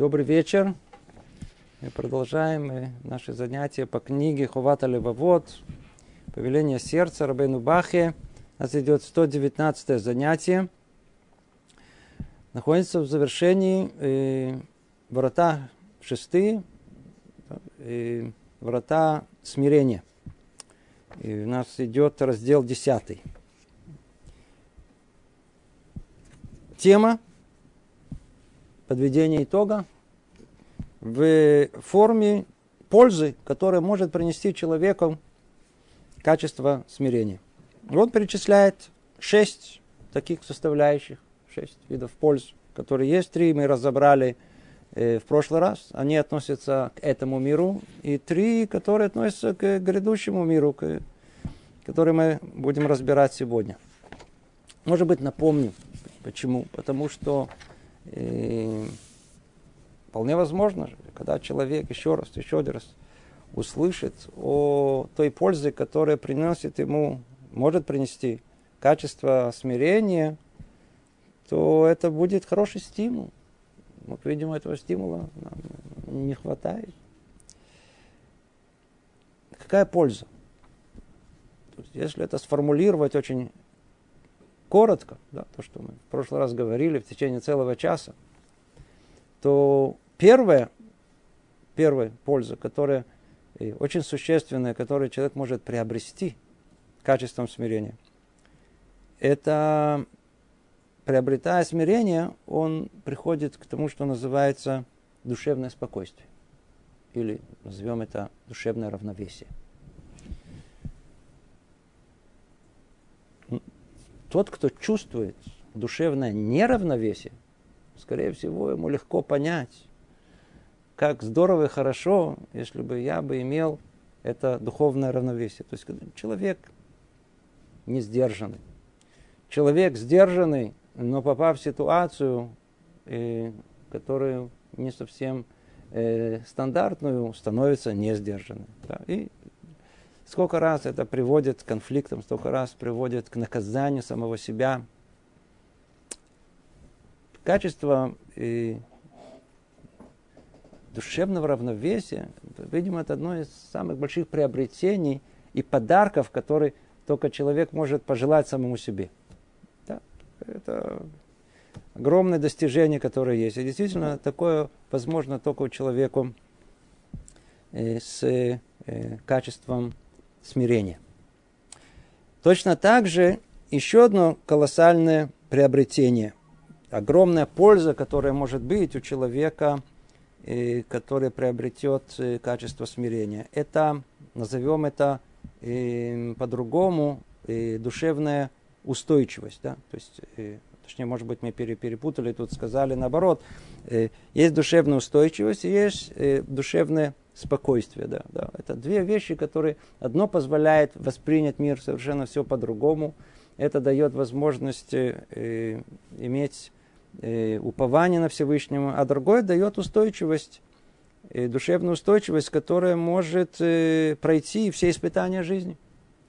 Добрый вечер. Мы продолжаем наши занятия по книге Хувата Левовод, Повеление сердца Рабейну Бахе. У нас идет 119 занятие. Находится в завершении э, врата шестые, э, врата смирения. И у нас идет раздел десятый. Тема подведения итога в форме пользы, которая может принести человеку качество смирения. Вот перечисляет шесть таких составляющих, шесть видов польз, которые есть. Три мы разобрали э, в прошлый раз. Они относятся к этому миру. И три, которые относятся к грядущему миру, к, который мы будем разбирать сегодня. Может быть, напомню, почему. Потому что и вполне возможно, когда человек еще раз, еще раз услышит о той пользе, которая приносит ему, может принести качество смирения, то это будет хороший стимул. Вот, видимо, этого стимула нам не хватает. Какая польза? Если это сформулировать очень коротко, да, то, что мы в прошлый раз говорили в течение целого часа, то первая, первая польза, которая очень существенная, которую человек может приобрести качеством смирения, это приобретая смирение, он приходит к тому, что называется душевное спокойствие. Или назовем это душевное равновесие. Тот, кто чувствует душевное неравновесие, скорее всего, ему легко понять, как здорово и хорошо, если бы я бы имел это духовное равновесие. То есть человек не сдержанный. Человек сдержанный, но попав в ситуацию, э, которую не совсем э, стандартную, становится не сдержанным. Да? И Сколько раз это приводит к конфликтам, сколько раз приводит к наказанию самого себя. Качество и душевного равновесия, видимо, это одно из самых больших приобретений и подарков, которые только человек может пожелать самому себе. Да? Это огромное достижение, которое есть. И действительно, такое возможно только у человека э, с э, качеством смирения. Точно так же еще одно колоссальное приобретение. Огромная польза, которая может быть у человека, э, который приобретет э, качество смирения. Это, назовем это э, по-другому, душевная устойчивость. Да? То есть, точнее, может быть, мы перепутали, тут сказали наоборот. Есть душевная устойчивость есть душевная спокойствие. Да, да. Это две вещи, которые одно позволяет воспринять мир совершенно все по-другому. Это дает возможность э, иметь э, упование на Всевышнего, а другое дает устойчивость, э, душевную устойчивость, которая может э, пройти все испытания жизни,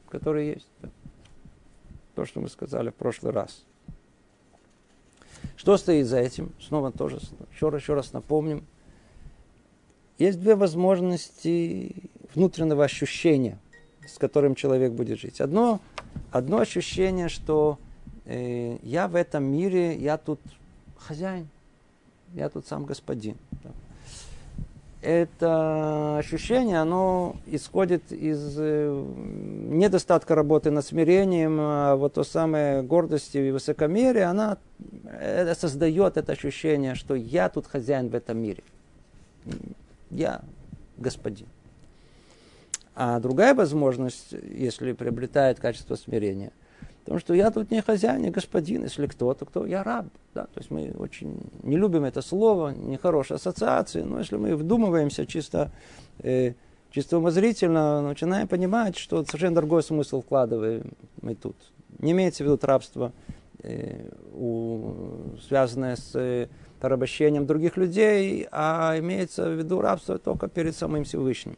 которые есть. Да. То, что мы сказали в прошлый раз. Что стоит за этим? Снова тоже еще раз, еще раз напомним. Есть две возможности внутреннего ощущения, с которым человек будет жить. Одно, одно ощущение, что э, я в этом мире, я тут хозяин, я тут сам господин. Это ощущение, оно исходит из э, недостатка работы над смирением, а вот то самое гордости и высокомерие, она это создает это ощущение, что я тут хозяин в этом мире я господин. А другая возможность, если приобретает качество смирения, потому что я тут не хозяин, не господин, если кто, то кто? Я раб. Да? То есть мы очень не любим это слово, нехорошие ассоциации, но если мы вдумываемся чисто, э, чисто умозрительно, начинаем понимать, что совершенно другой смысл вкладываем мы тут. Не имеется в виду рабство, э, у, связанное с э, порабощением других людей, а имеется в виду рабство только перед самым Всевышним.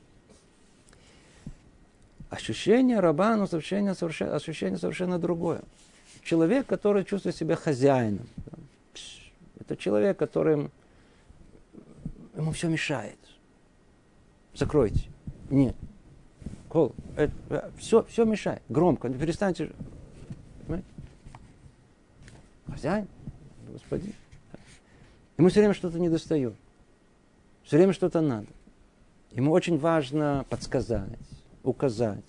Ощущение раба, но ощущение совершенно, ощущение совершенно другое. Человек, который чувствует себя хозяином. Это человек, которым ему все мешает. Закройте. Нет. Кол, это, все, все мешает. Громко. Перестаньте. Хозяин, господин. Ему все время что-то не достает. Все время что-то надо. Ему очень важно подсказать, указать.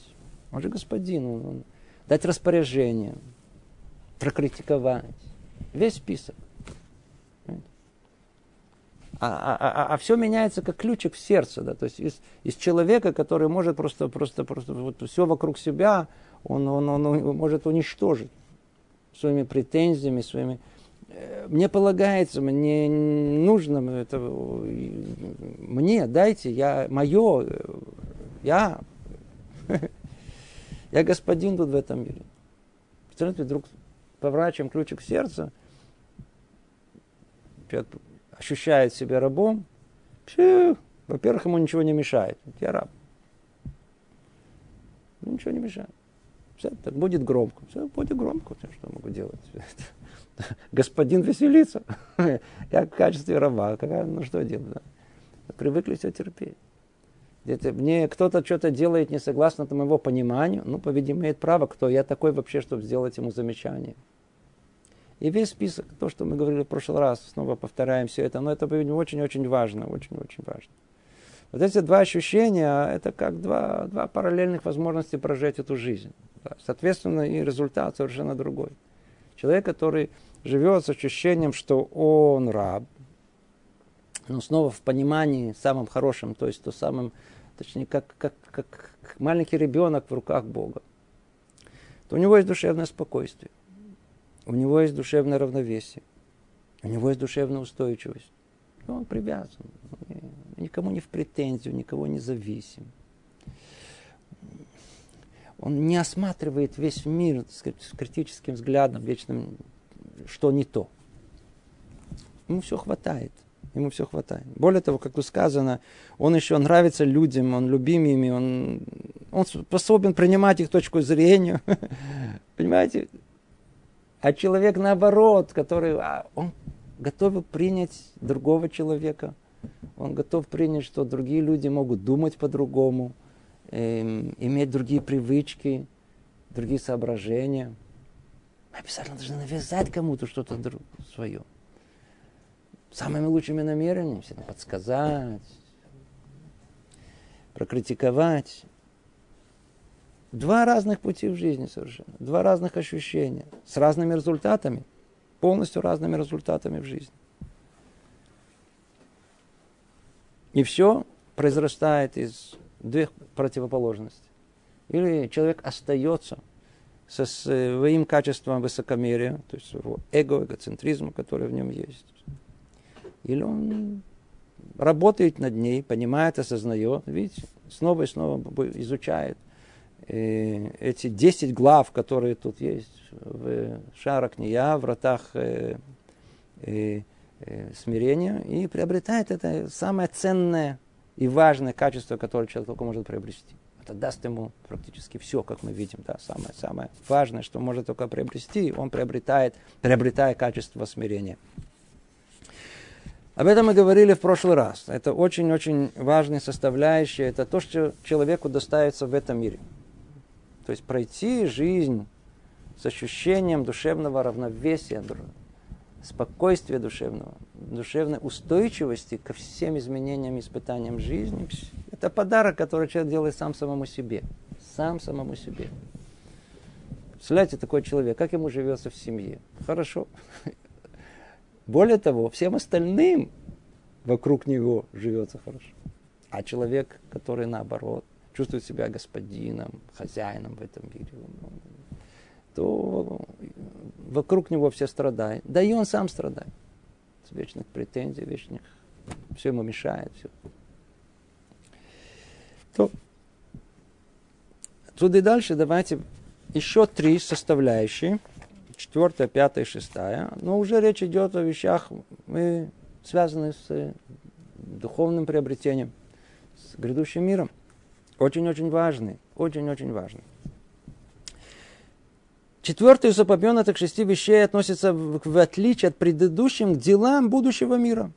Он же господин, он, он, дать распоряжение, прокритиковать. Весь список. А, а, а, а все меняется как ключик в сердце, да, то есть из, из человека, который может просто, просто, просто вот все вокруг себя, он, он, он, он может уничтожить своими претензиями, своими мне полагается, мне нужно, это, мне дайте, я, мое, я, я господин тут в этом мире. Представляете, вдруг поворачиваем ключик в сердце, человек ощущает себя рабом, во-первых, ему ничего не мешает. Я раб. Ничего не мешает. Все, так будет громко. Все, будет громко. Что я могу делать? господин веселится. Я в качестве раба. Какая, ну что делать? Да? Привыкли все терпеть. Где-то мне кто-то что-то делает не согласно моего пониманию, ну, по-видимому, имеет право, кто я такой вообще, чтобы сделать ему замечание. И весь список, то, что мы говорили в прошлый раз, снова повторяем все это, но это, по-видимому, очень-очень важно, очень-очень важно. Вот эти два ощущения, это как два, два параллельных возможности прожить эту жизнь. Соответственно, и результат совершенно другой. Человек, который живет с ощущением, что он раб, но снова в понимании самым хорошим, то есть то самым, точнее, как, как, как маленький ребенок в руках Бога, то у него есть душевное спокойствие, у него есть душевное равновесие, у него есть душевная устойчивость. Он привязан, никому не в претензию, никого не зависим он не осматривает весь мир сказать, с критическим взглядом, вечным, что не то. Ему все хватает. Ему все хватает. Более того, как тут сказано, он еще нравится людям, он любим ими, он, он способен принимать их точку зрения. Понимаете? А человек наоборот, который а, он готов принять другого человека. Он готов принять, что другие люди могут думать по-другому иметь другие привычки, другие соображения. Мы обязательно должны навязать кому-то что-то свое. Самыми лучшими намерениями, всегда подсказать, прокритиковать. Два разных пути в жизни совершенно, два разных ощущения, с разными результатами, полностью разными результатами в жизни. И все произрастает из две противоположности. Или человек остается со своим качеством высокомерия, то есть своего эго, эгоцентризма, который в нем есть. Или он работает над ней, понимает, осознает, видите, снова и снова изучает э, эти 10 глав, которые тут есть в Шарах Ния, в вратах э, э, э, смирения, и приобретает это самое ценное и важное качество, которое человек только может приобрести. Это даст ему практически все, как мы видим, да, самое-самое важное, что может только приобрести, он приобретает, приобретая качество смирения. Об этом мы говорили в прошлый раз. Это очень-очень важная составляющая. Это то, что человеку доставится в этом мире. То есть пройти жизнь с ощущением душевного равновесия, спокойствия душевного, душевной устойчивости ко всем изменениям, испытаниям жизни. Это подарок, который человек делает сам самому себе. Сам самому себе. Представляете, такой человек, как ему живется в семье? Хорошо. Более того, всем остальным вокруг него живется хорошо. А человек, который наоборот чувствует себя господином, хозяином в этом мире, то вокруг него все страдают. Да и он сам страдает. С вечных претензий, вечных. Все ему мешает. Все. То. Отсюда и дальше давайте еще три составляющие. Четвертая, пятая, шестая. Но уже речь идет о вещах, мы связаны с духовным приобретением, с грядущим миром. Очень-очень важный. Очень-очень важный. Четвертый из упомянутых шести вещей относится, в, отличие от предыдущих, к делам будущего мира.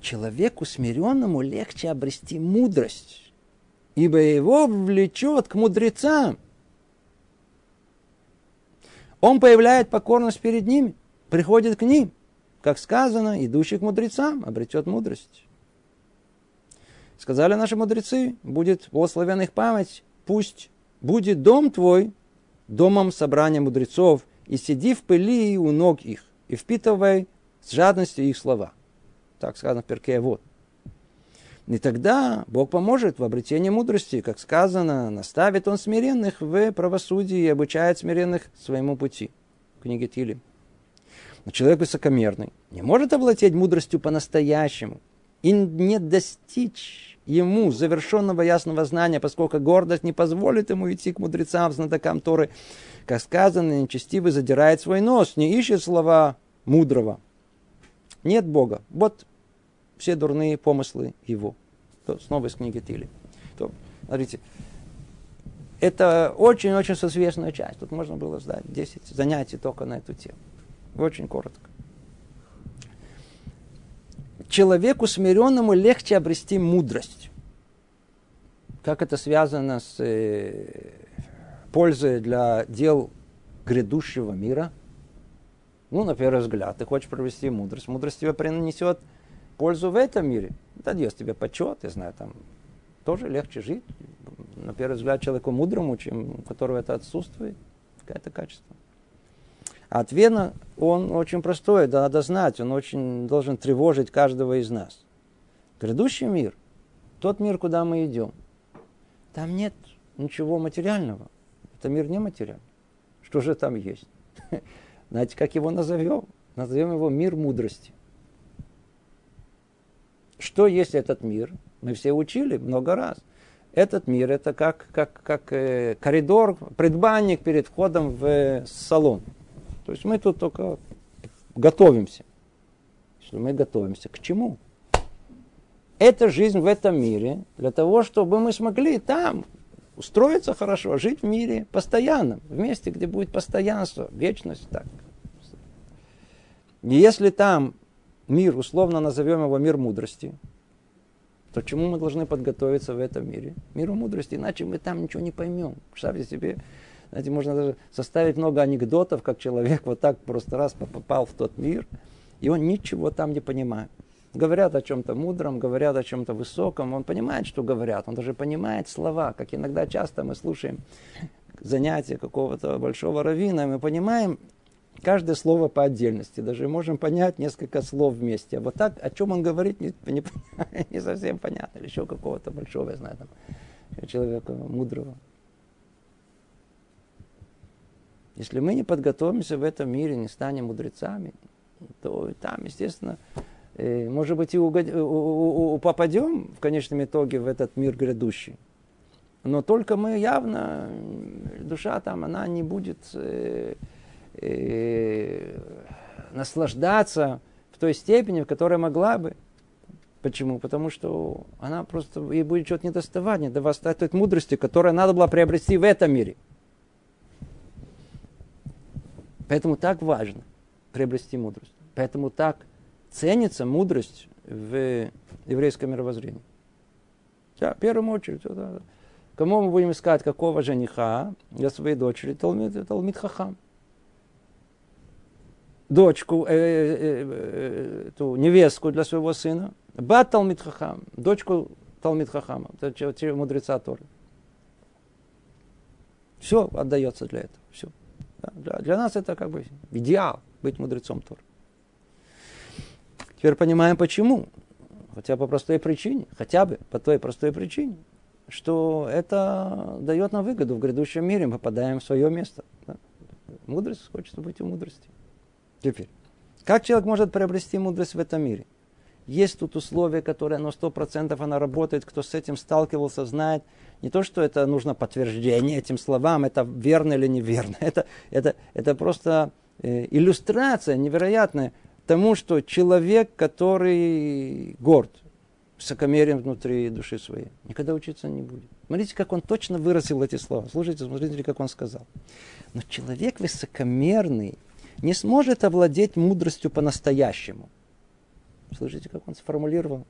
человеку смиренному легче обрести мудрость, ибо его влечет к мудрецам. Он появляет покорность перед ними, приходит к ним, как сказано, идущий к мудрецам обретет мудрость. Сказали наши мудрецы, будет благословен их память, пусть будет дом твой домом собрания мудрецов, и сиди в пыли у ног их, и впитывай с жадностью их слова. Так сказано в перке вот. И тогда Бог поможет в обретении мудрости, как сказано, наставит Он смиренных в правосудии и обучает смиренных своему пути. В книге Тили. Но человек высокомерный не может овладеть мудростью по-настоящему и не достичь ему завершенного ясного знания, поскольку гордость не позволит ему идти к мудрецам, знатокам Торы. Как сказано, нечестивый задирает свой нос, не ищет слова мудрого. Нет Бога. Вот все дурные помыслы его. То, снова из книги Тили. То, смотрите, это очень-очень созвестная часть. Тут можно было сдать 10 занятий только на эту тему. Очень коротко человеку смиренному легче обрести мудрость. Как это связано с э, пользой для дел грядущего мира? Ну, на первый взгляд, ты хочешь провести мудрость. Мудрость тебе принесет пользу в этом мире. Это даст тебе почет, я знаю, там тоже легче жить. На первый взгляд, человеку мудрому, чем у которого это отсутствует. Какое-то качество. Ответ, он очень простой, да, надо знать, он очень должен тревожить каждого из нас. Грядущий мир, тот мир, куда мы идем, там нет ничего материального. Это мир не материальный. Что же там есть? Знаете, как его назовем? Назовем его мир мудрости. Что есть этот мир? Мы все учили много раз. Этот мир это как, как, как э, коридор, предбанник перед входом в э, салон. То есть мы тут только готовимся. Что мы готовимся к чему? Это жизнь в этом мире для того, чтобы мы смогли там устроиться хорошо, жить в мире постоянно, в месте, где будет постоянство, вечность. Так. И если там мир, условно назовем его мир мудрости, то чему мы должны подготовиться в этом мире? Миру мудрости, иначе мы там ничего не поймем. Представьте себе, знаете, можно даже составить много анекдотов, как человек вот так просто раз попал в тот мир, и он ничего там не понимает. Говорят о чем-то мудром, говорят о чем-то высоком, он понимает, что говорят, он даже понимает слова, как иногда часто мы слушаем занятия какого-то большого раввина, и мы понимаем каждое слово по отдельности, даже можем понять несколько слов вместе. А вот так, о чем он говорит, не, не, не совсем понятно, или еще какого-то большого, я знаю, там, человека мудрого. Если мы не подготовимся в этом мире, не станем мудрецами, то там, естественно, э, может быть, и угод... попадем в конечном итоге в этот мир грядущий. Но только мы явно, душа там, она не будет э, э, наслаждаться в той степени, в которой могла бы. Почему? Потому что она просто, ей будет что-то недоставать, не недостать той мудрости, которую надо было приобрести в этом мире. Поэтому так важно приобрести мудрость. Поэтому так ценится мудрость в еврейском мировоззрении. Да, в первую очередь, да, кому мы будем искать какого жениха для своей дочери? Талмит, Талмит Хахам. Дочку, э, э, э, ту невестку для своего сына. Бат Талмит Хахам. Дочку Талмит Хахама. Это мудреца Торы. Все отдается для этого. Все. Для, для нас это как бы идеал быть мудрецом Тор. Теперь понимаем почему. Хотя по простой причине, хотя бы по той простой причине, что это дает нам выгоду в грядущем мире, мы попадаем в свое место. Да? Мудрость хочет быть у мудрости. Теперь, как человек может приобрести мудрость в этом мире? Есть тут условия, которые на 100% она работает, кто с этим сталкивался, знает. Не то, что это нужно подтверждение этим словам, это верно или неверно. Это, это, это просто э, иллюстрация невероятная тому, что человек, который горд, высокомерен внутри души своей, никогда учиться не будет. Смотрите, как он точно выразил эти слова. Слушайте, смотрите, как он сказал. Но человек высокомерный не сможет овладеть мудростью по-настоящему. Слышите, как он сформулировал?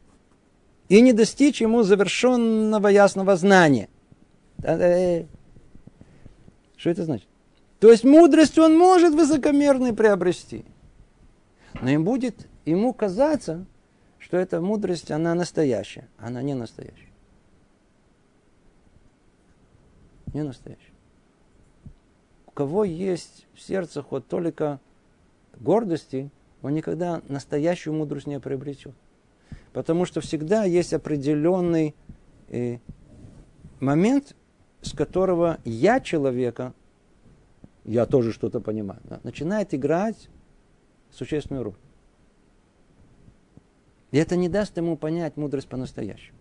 И не достичь ему завершенного ясного знания. Что это значит? То есть мудрость он может высокомерный приобрести. Но им будет ему казаться, что эта мудрость, она настоящая. Она не настоящая. Не настоящая. У кого есть в сердце хоть только гордости, он никогда настоящую мудрость не приобретет. Потому что всегда есть определенный э, момент, с которого я человека, я тоже что-то понимаю, да, начинает играть существенную роль. И это не даст ему понять мудрость по-настоящему.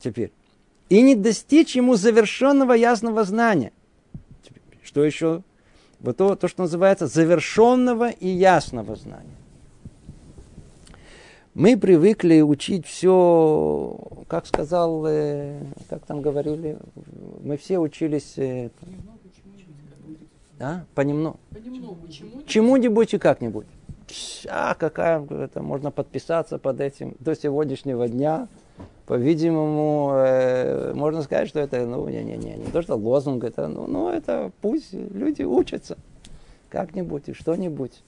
Теперь. И не достичь ему завершенного ясного знания. Что еще? Вот то, то, что называется завершенного и ясного знания. Мы привыкли учить все, как сказал, э, как там говорили, мы все учились э, да? понемногу. Понемногу. Чему-нибудь и как-нибудь а какая, это можно подписаться под этим до сегодняшнего дня. По-видимому, э, можно сказать, что это, ну, не-не-не, не то, что лозунг, это, ну, ну, это пусть люди учатся как-нибудь и что-нибудь.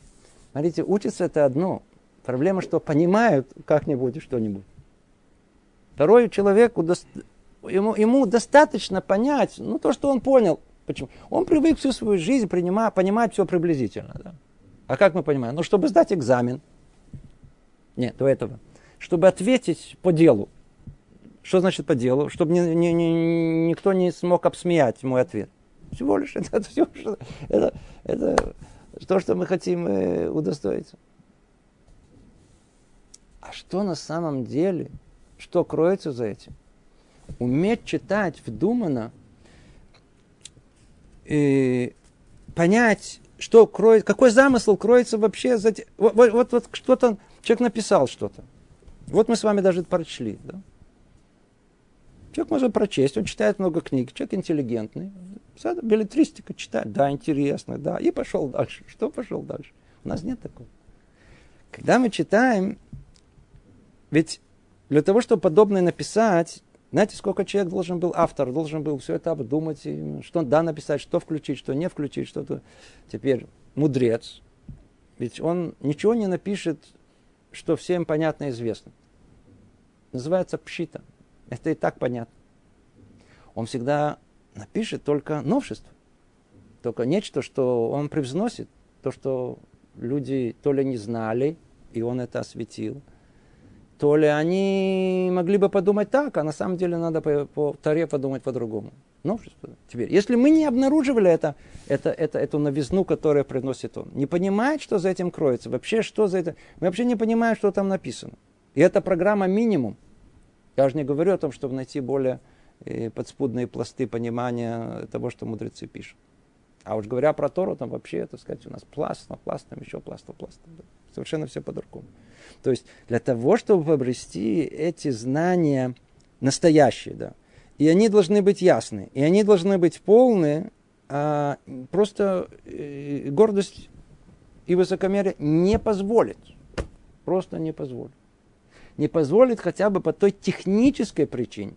Смотрите, учатся это одно. Проблема, что понимают как-нибудь и что-нибудь. Второй человек, ему, ему достаточно понять, ну, то, что он понял. Почему? Он привык всю свою жизнь принимать, понимать все приблизительно. Да? А как мы понимаем? Ну, чтобы сдать экзамен. Нет, до этого. Чтобы ответить по делу. Что значит по делу? Чтобы ни, ни, ни, никто не смог обсмеять мой ответ. Всего лишь это, это все, это, это то, что мы хотим э, удостоиться. А что на самом деле, что кроется за этим? Уметь читать вдуманно, и понять что кроет, какой замысел кроется вообще за... Вот, вот, вот что-то, человек написал что-то. Вот мы с вами даже прочли. Да? Человек может прочесть, он читает много книг, человек интеллигентный. Билетристика читает, да, интересно, да, и пошел дальше. Что пошел дальше? У нас нет такого. Когда мы читаем, ведь для того, чтобы подобное написать, знаете, сколько человек должен был, автор должен был все это обдумать, что да написать, что включить, что не включить, что-то. Теперь мудрец, ведь он ничего не напишет, что всем понятно и известно. Называется пшита. Это и так понятно. Он всегда напишет только новшество. Только нечто, что он превзносит. То, что люди то ли не знали, и он это осветил – то ли они могли бы подумать так, а на самом деле надо по, по Таре подумать по-другому. Новшество. Теперь, если мы не обнаруживали это, это, это, эту новизну, которую приносит он, не понимает, что за этим кроется, вообще что за это, мы вообще не понимаем, что там написано. И эта программа минимум. Я же не говорю о том, чтобы найти более э, подспудные пласты понимания того, что мудрецы пишут. А уж говоря про Тору, там вообще, так сказать, у нас пласт на пласт, там еще пласт на пласт. Совершенно все по-другому. То есть для того, чтобы обрести эти знания настоящие, да, и они должны быть ясны, и они должны быть полны, а просто э, гордость и высокомерие не позволит. Просто не позволит. Не позволит хотя бы по той технической причине,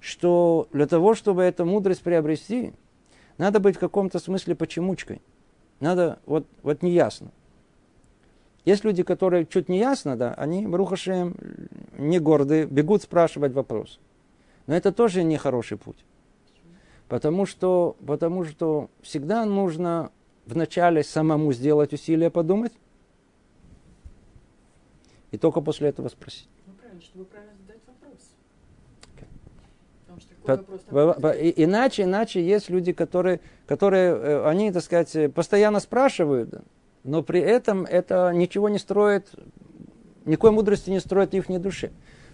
что для того, чтобы эту мудрость приобрести, надо быть в каком-то смысле почемучкой. Надо, вот, вот неясно. Есть люди, которые чуть не ясно, да, они, Рухашем, не гордые, бегут спрашивать вопрос. Но это тоже не хороший путь. Потому что, потому что всегда нужно вначале самому сделать усилие подумать, и только после этого спросить. Ну, правильно, чтобы правильно задать вопрос. По, по, и, иначе, иначе есть люди, которые, которые, э, они, так сказать, постоянно спрашивают, но при этом это ничего не строит, никакой мудрости не строит в их душе.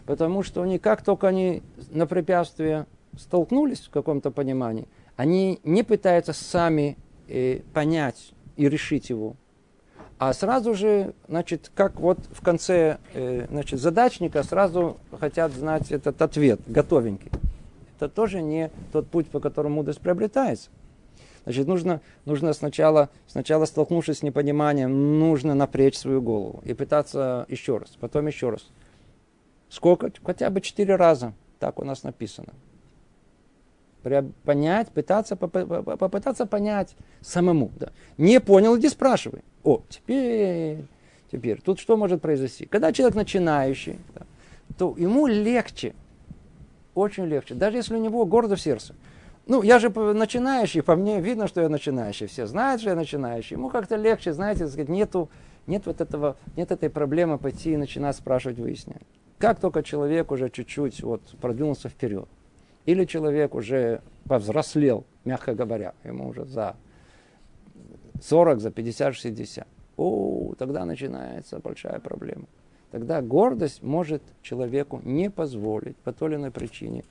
Потому что они, как только они на препятствие столкнулись в каком-то понимании, они не пытаются сами э, понять и решить его, а сразу же, значит, как вот в конце э, значит, задачника сразу хотят знать этот ответ, готовенький. Это тоже не тот путь, по которому мудрость приобретается. Значит, нужно, нужно сначала, сначала столкнувшись с непониманием, нужно напрячь свою голову и пытаться еще раз, потом еще раз. Сколько? Хотя бы четыре раза. Так у нас написано. Понять, пытаться, попытаться понять самому. Да. Не понял, иди спрашивай. О, теперь, теперь, тут что может произойти? Когда человек начинающий, да, то ему легче, очень легче, даже если у него гордо в сердце. Ну, я же начинающий, по мне видно, что я начинающий. Все знают, что я начинающий. Ему как-то легче, знаете, сказать, нету, нет вот этого, нет этой проблемы пойти и начинать спрашивать, выяснять. Как только человек уже чуть-чуть вот продвинулся вперед, или человек уже повзрослел, мягко говоря, ему уже за 40, за 50, 60, о, тогда начинается большая проблема. Тогда гордость может человеку не позволить по той или иной причине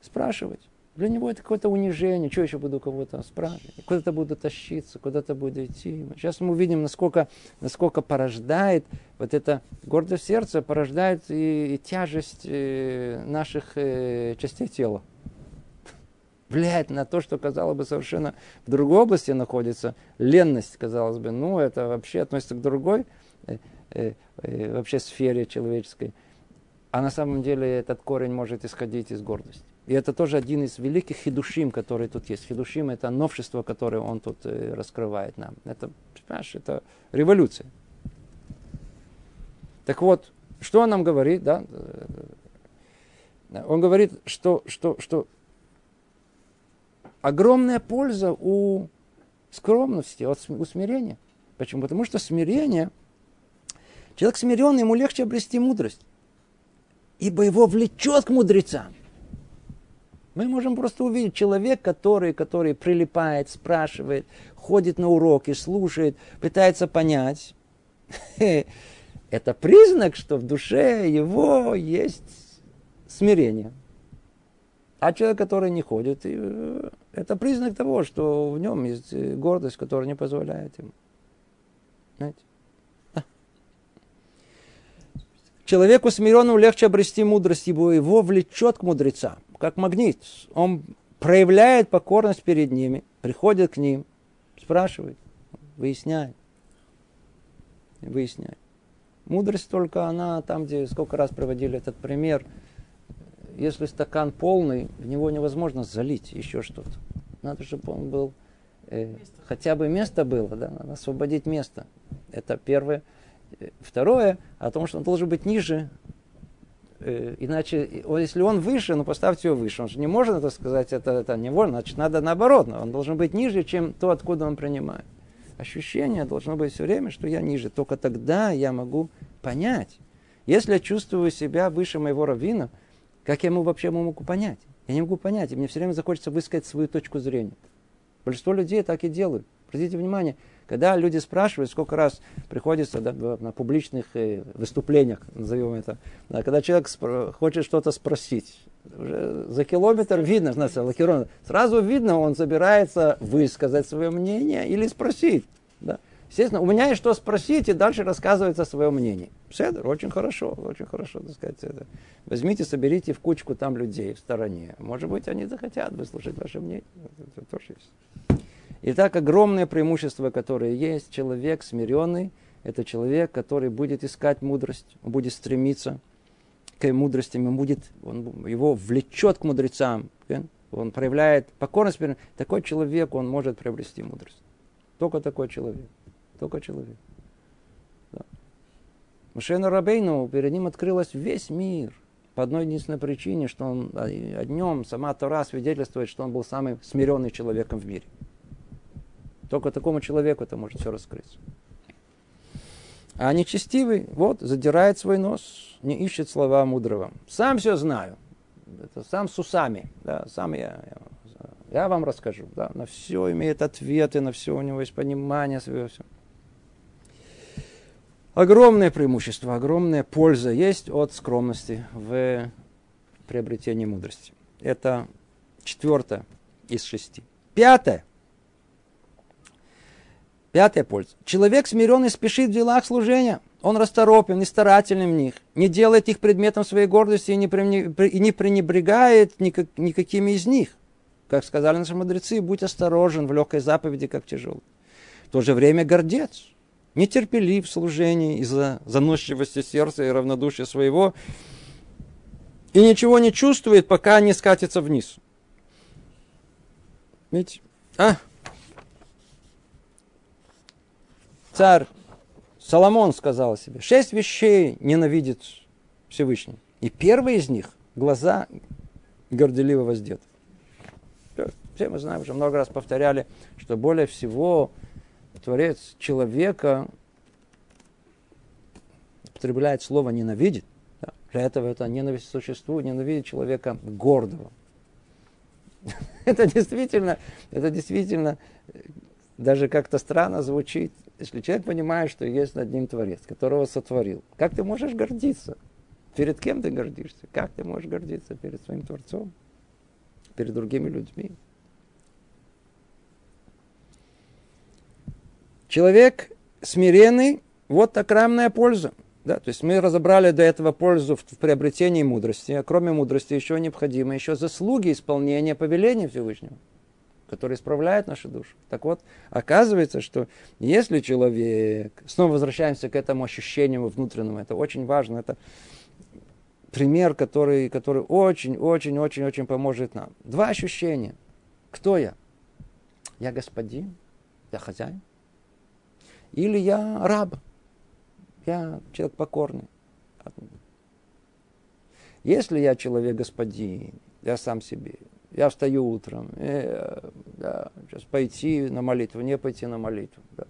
спрашивать. Для него это какое-то унижение. Что еще буду кого-то спрашивать? Куда-то буду тащиться, куда-то буду идти. Сейчас мы увидим, насколько, насколько порождает вот это гордость сердца, порождает и, и тяжесть э, наших э, частей тела. Влияет на то, что, казалось бы, совершенно в другой области находится. Ленность, казалось бы, ну, это вообще относится к другой э, вообще сфере человеческой. А на самом деле этот корень может исходить из гордости. И это тоже один из великих хидушим, который тут есть. Хидушим – это новшество, которое он тут э, раскрывает нам. Это, понимаешь, это революция. Так вот, что он нам говорит, да? Он говорит, что, что, что огромная польза у скромности, у смирения. Почему? Потому что смирение Человек смиренный, ему легче обрести мудрость. Ибо его влечет к мудрецам. Мы можем просто увидеть человек, который, который прилипает, спрашивает, ходит на уроки, слушает, пытается понять. Это признак, что в душе его есть смирение. А человек, который не ходит, э, это признак того, что в нем есть гордость, которая не позволяет ему. Знаете? Человеку смиренному легче обрести мудрость, ибо его влечет к мудрецам, как магнит. Он проявляет покорность перед ними, приходит к ним, спрашивает, выясняет. Выясняет. Мудрость только она там, где сколько раз проводили этот пример. Если стакан полный, в него невозможно залить еще что-то. Надо, чтобы он был, э, хотя бы место было, да, надо освободить место. Это первое. Второе, о том, что он должен быть ниже, э, иначе, если он выше, ну поставьте его выше. Он же не может это сказать, это, это не невольно, значит, надо наоборот. Он должен быть ниже, чем то, откуда он принимает. Ощущение должно быть все время, что я ниже. Только тогда я могу понять. Если я чувствую себя выше моего раввина, как я ему вообще могу понять? Я не могу понять, и мне все время захочется высказать свою точку зрения. Большинство людей так и делают. Обратите внимание, когда люди спрашивают, сколько раз приходится да, на публичных э, выступлениях, назовем это, да, когда человек спро- хочет что-то спросить, уже за километр видно, знаете, сразу видно, он собирается высказать свое мнение или спросить. Да. Естественно, у меня есть что спросить, и дальше рассказывается свое мнение. Седр, очень хорошо, очень хорошо, так сказать. Это. Возьмите, соберите в кучку там людей в стороне. Может быть, они захотят выслушать ваше мнение. Это тоже есть. Итак, огромное преимущество, которое есть, человек смиренный, это человек, который будет искать мудрость, он будет стремиться к мудрости, он будет, он, его влечет к мудрецам, он проявляет покорность. Такой человек, он может приобрести мудрость. Только такой человек. Только человек. Да. Рабейну, перед ним открылась весь мир. По одной единственной причине, что он о нем, сама Тора свидетельствует, что он был самым смиренным человеком в мире. Только такому человеку это может все раскрыться. А нечестивый, вот, задирает свой нос, не ищет слова мудрого. Сам все знаю. Это сам с усами. Да, сам я, я, я вам расскажу. Да, на все имеет ответы, на все у него есть понимание. Свое, все. Огромное преимущество, огромная польза есть от скромности в приобретении мудрости. Это четвертое из шести. Пятое. Пятая польза. Человек смиренный спешит в делах служения. Он расторопен и старателен в них. Не делает их предметом своей гордости и не, пренебрегает никакими из них. Как сказали наши мудрецы, будь осторожен в легкой заповеди, как тяжелой. В то же время гордец, нетерпелив в служении из-за заносчивости сердца и равнодушия своего, и ничего не чувствует, пока не скатится вниз. Видите? А? Царь Соломон сказал себе, шесть вещей ненавидит Всевышний. И первый из них – глаза горделиво воздет. Все мы знаем, уже много раз повторяли, что более всего Творец человека употребляет слово «ненавидит». Да? Для этого это ненависть существует, ненавидит человека гордого. это действительно, это действительно даже как-то странно звучит, если человек понимает, что есть над ним Творец, которого сотворил. Как ты можешь гордиться? Перед кем ты гордишься? Как ты можешь гордиться перед своим Творцом? Перед другими людьми? Человек смиренный, вот окрамная польза. Да, то есть мы разобрали до этого пользу в, приобретении мудрости, а кроме мудрости еще необходимы еще заслуги исполнения повеления Всевышнего, которые исправляют нашу душу. Так вот, оказывается, что если человек, снова возвращаемся к этому ощущению внутреннему, это очень важно, это пример, который, который очень, очень, очень, очень поможет нам. Два ощущения. Кто я? Я господин, я хозяин. Или я раб, я человек покорный. Если я человек господин, я сам себе, я встаю утром, э, да, сейчас пойти на молитву, не пойти на молитву. Да.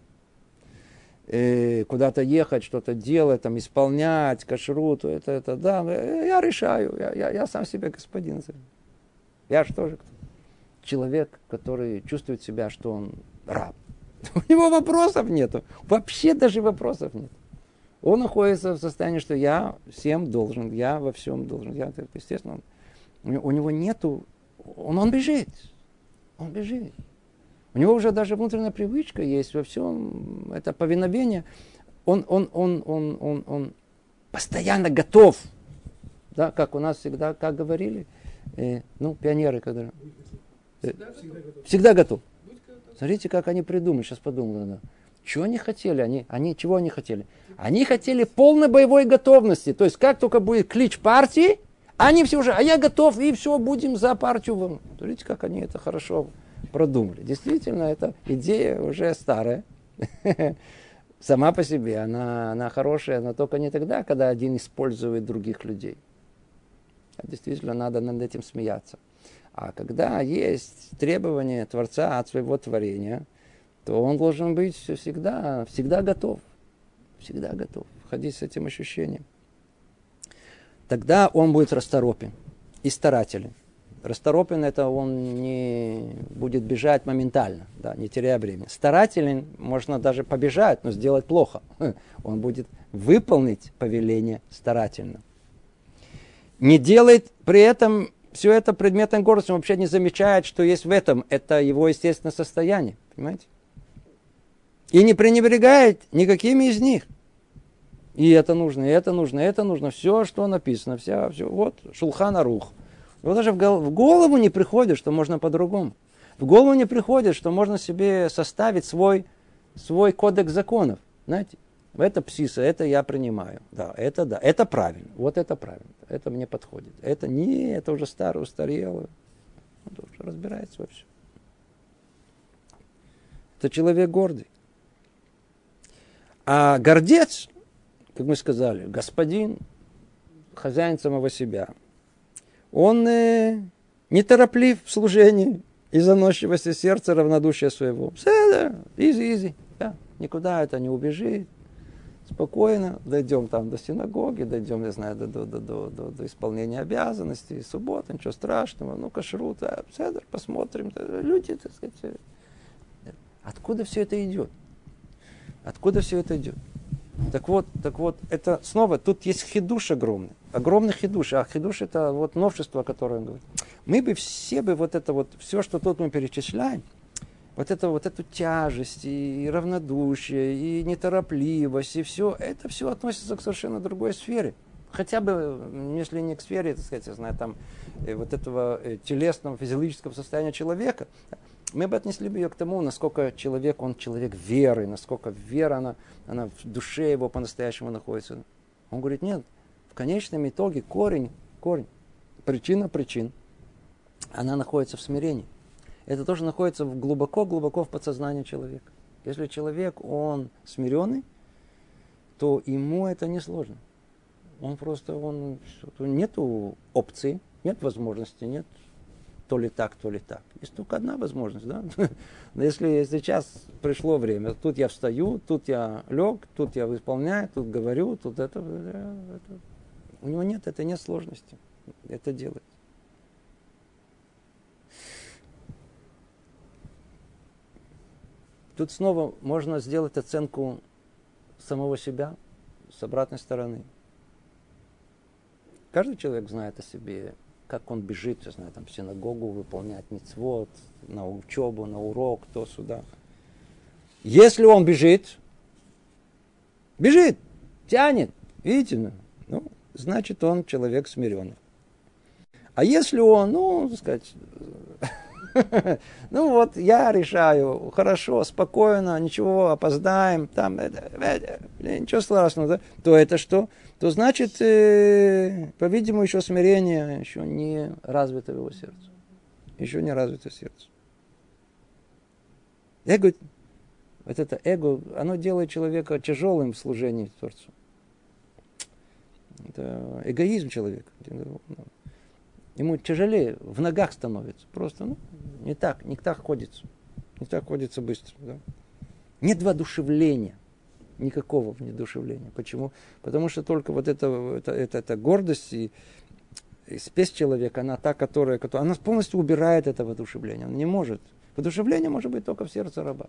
Э, куда-то ехать, что-то делать, там, исполнять, кашрут, это, это, да, я решаю, я, я, я сам себе господин. Я же? Человек, который чувствует себя, что он раб. У него вопросов нету. Вообще даже вопросов нет. Он находится в состоянии, что я всем должен, я во всем должен. Я, естественно, у него нету, он, он бежит. Он бежит. У него уже даже внутренняя привычка есть во всем, это повиновение. Он, он, он, он, он, он постоянно готов. Да, как у нас всегда, как говорили, э, ну, пионеры, когда... Э, всегда, готов. Смотрите, как они придумали, сейчас подумал. Да. Чего они хотели? Они, они, чего они хотели? Они хотели полной боевой готовности. То есть, как только будет клич партии, они все уже, а я готов, и все, будем за партию. Смотрите, как они это хорошо продумали. Действительно, эта идея уже старая. Сама по себе, она, она хорошая, но только не тогда, когда один использует других людей. А действительно, надо над этим смеяться. А когда есть требования Творца от своего творения – то он должен быть всегда, всегда готов. Всегда готов. Ходить с этим ощущением. Тогда он будет расторопен и старателен. Расторопен это он не будет бежать моментально, да, не теряя времени. Старателен можно даже побежать, но сделать плохо. Он будет выполнить повеление старательно. Не делает при этом все это предметом гордости, он вообще не замечает, что есть в этом. Это его естественное состояние. Понимаете? И не пренебрегает никакими из них. И это нужно, и это нужно, и это нужно. Все, что написано, вся, все. Вот, Шулхан Арух. Вот даже в голову не приходит, что можно по-другому. В голову не приходит, что можно себе составить свой, свой кодекс законов. Знаете, это псиса, это я принимаю. Да, это да, это правильно. Вот это правильно. Это мне подходит. Это не, это уже старое, устарело. Он уже разбирается во всем. Это человек гордый. А гордец, как мы сказали, господин, хозяин самого себя, он э, нетороплив в служении и заносчивости сердца, равнодушия своего. Все, изи, изи. Да, никуда это не убежит. Спокойно дойдем там до синагоги, дойдем, не знаю, до, до, до, до, до, до исполнения обязанностей, суббота, ничего страшного, ну, кашрут, а, седер, посмотрим. Люди, так сказать, откуда все это идет? Откуда все это идет? Так вот, так вот, это снова, тут есть хидуш огромный. Огромный хидуш. А хидуш это вот новшество, которое он говорит. Мы бы все бы вот это вот, все, что тут мы перечисляем, вот это вот эту тяжесть и равнодушие, и неторопливость, и все, это все относится к совершенно другой сфере. хотя бы, если не к сфере, так сказать, я знаю, там, э, вот этого э, телесного, физиологического состояния человека, мы бы отнесли бы ее к тому, насколько человек, он человек веры, насколько вера, она, она в душе его по-настоящему находится. Он говорит, нет, в конечном итоге корень, корень, причина причин, она находится в смирении. Это тоже находится глубоко-глубоко в подсознании человека. Если человек, он смиренный, то ему это не сложно. Он просто, он, нету опции, нет возможности, нет то ли так, то ли так. Есть только одна возможность, да? Но если сейчас пришло время, тут я встаю, тут я лег, тут я выполняю, тут говорю, тут это, это. У него нет, это нет сложности. Это делать. Тут снова можно сделать оценку самого себя с обратной стороны. Каждый человек знает о себе, как он бежит, я знаю, там, в синагогу выполнять мицвод, на учебу, на урок, то сюда. Если он бежит, бежит, тянет, видите, ну, ну значит, он человек смиренный. А если он, ну, так сказать, ну вот я решаю, хорошо, спокойно, ничего, опоздаем, там, ничего страшного, то это что? То значит, э, по-видимому, еще смирение еще не развито в его сердце. Еще не развито сердце. Эго, вот это эго, оно делает человека тяжелым в служении Творцу. Это эгоизм человека. Ему тяжелее, в ногах становится. Просто ну, не так, не так ходится. Не так ходится быстро. Да? Нет воодушевления. Никакого недушевления. Почему? Потому что только вот это, это, это, это гордость и, и спесь человека, она та, которая, которая... Она полностью убирает это воодушевление. Она не может. Воодушевление может быть только в сердце раба.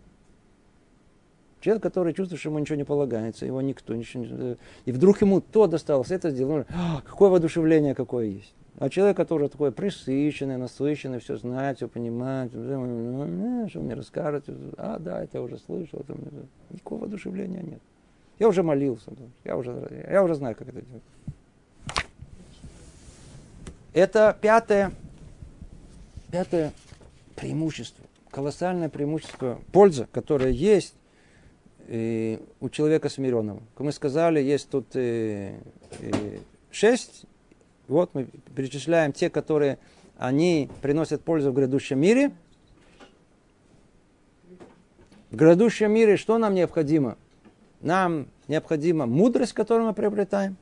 Человек, который чувствует, что ему ничего не полагается, его никто, ничего не... И вдруг ему то досталось, это сделано. А, какое воодушевление какое есть. А человек, который такой присыщенный, насыщенный, все знает, все понимает, «Ну, что мне расскажет, а, да, это я уже слышал, это, никакого воодушевления нет. Я уже молился, я уже, я уже знаю, как это делать. Это пятое, пятое преимущество, колоссальное преимущество, польза, которая есть э, у человека смиренного. Как мы сказали, есть тут э, э, шесть вот мы перечисляем те, которые они приносят пользу в грядущем мире. В грядущем мире что нам необходимо? Нам необходима мудрость, которую мы приобретаем.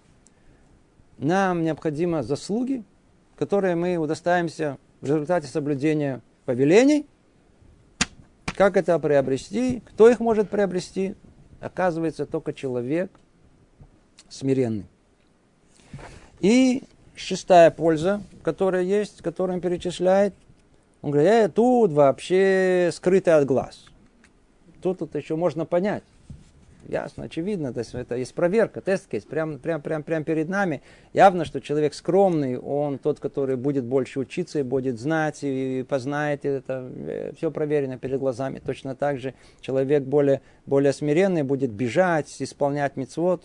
Нам необходимы заслуги, которые мы удостаемся в результате соблюдения повелений. Как это приобрести? Кто их может приобрести? Оказывается, только человек смиренный. И шестая польза, которая есть, которую он перечисляет. Он говорит, э, тут вообще скрытый от глаз. Тут это еще можно понять. Ясно, очевидно, то есть это есть проверка, тест есть прямо прям, прям, прям перед нами. Явно, что человек скромный, он тот, который будет больше учиться и будет знать и познает это, э, все проверено перед глазами. Точно так же человек более, более смиренный будет бежать, исполнять мецвод,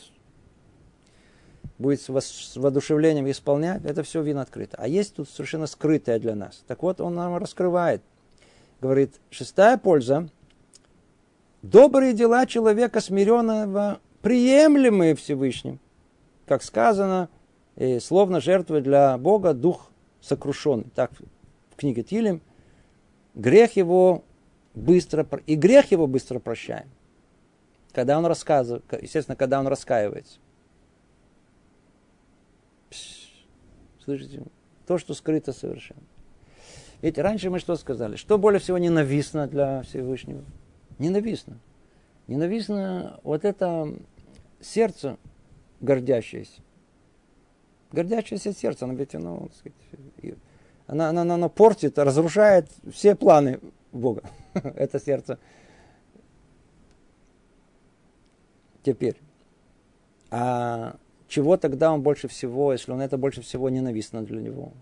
будет с воодушевлением исполнять, это все вин открыто. А есть тут совершенно скрытое для нас. Так вот, он нам раскрывает. Говорит, шестая польза. Добрые дела человека смиренного приемлемые Всевышним. Как сказано, и словно жертва для Бога дух сокрушенный. Так в книге Тилем. Грех его быстро, и грех его быстро прощаем. Когда он рассказывает, естественно, когда он раскаивается. Слышите? То, что скрыто совершенно. Ведь раньше мы что сказали? Что более всего ненавистно для Всевышнего? Ненавистно. Ненавистно вот это сердце гордящееся. Гордящееся сердце, оно ведь оно, сказать, она, она, она, оно портит, разрушает все планы Бога. это сердце. Теперь. А чего тогда он больше всего, если он это больше всего ненавистно для него?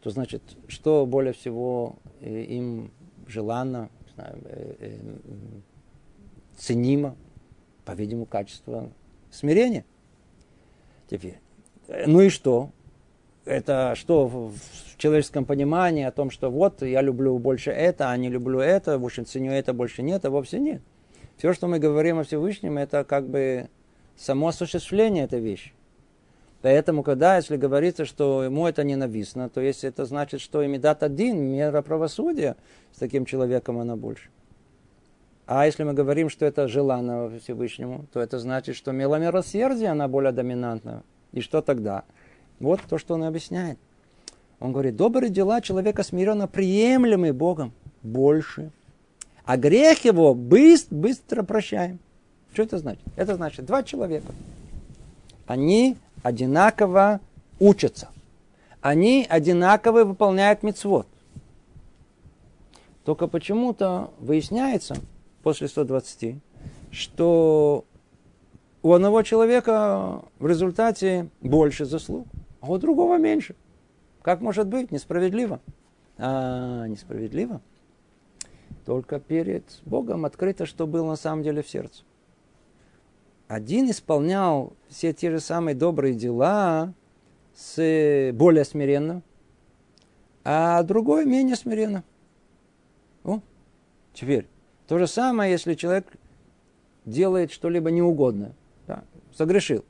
То значит, что более всего э, им желанно, знаю, э, э, ценимо, по-видимому, качество смирения. Теперь, Ну и что? Это что в человеческом понимании о том, что вот я люблю больше это, а не люблю это, больше ценю это, больше нет, а вовсе нет. Все, что мы говорим о Всевышнем, это как бы само осуществление этой вещи. Поэтому, когда, если говорится, что ему это ненавистно, то есть это значит, что и медат один, мера правосудия, с таким человеком она больше. А если мы говорим, что это желанно Всевышнему, то это значит, что милосердие, она более доминантна. И что тогда? Вот то, что он объясняет. Он говорит, добрые дела человека смиренно приемлемы Богом больше. А грех его быстро, быстро прощаем. Что это значит? Это значит, два человека. Они одинаково учатся. Они одинаково выполняют мецвод. Только почему-то выясняется после 120, что у одного человека в результате больше заслуг, а у другого меньше. Как может быть? Несправедливо. А, несправедливо. Только перед Богом открыто, что было на самом деле в сердце. Один исполнял все те же самые добрые дела с более смиренно, а другой менее смиренно. О, теперь, то же самое, если человек делает что-либо неугодное, да, согрешил,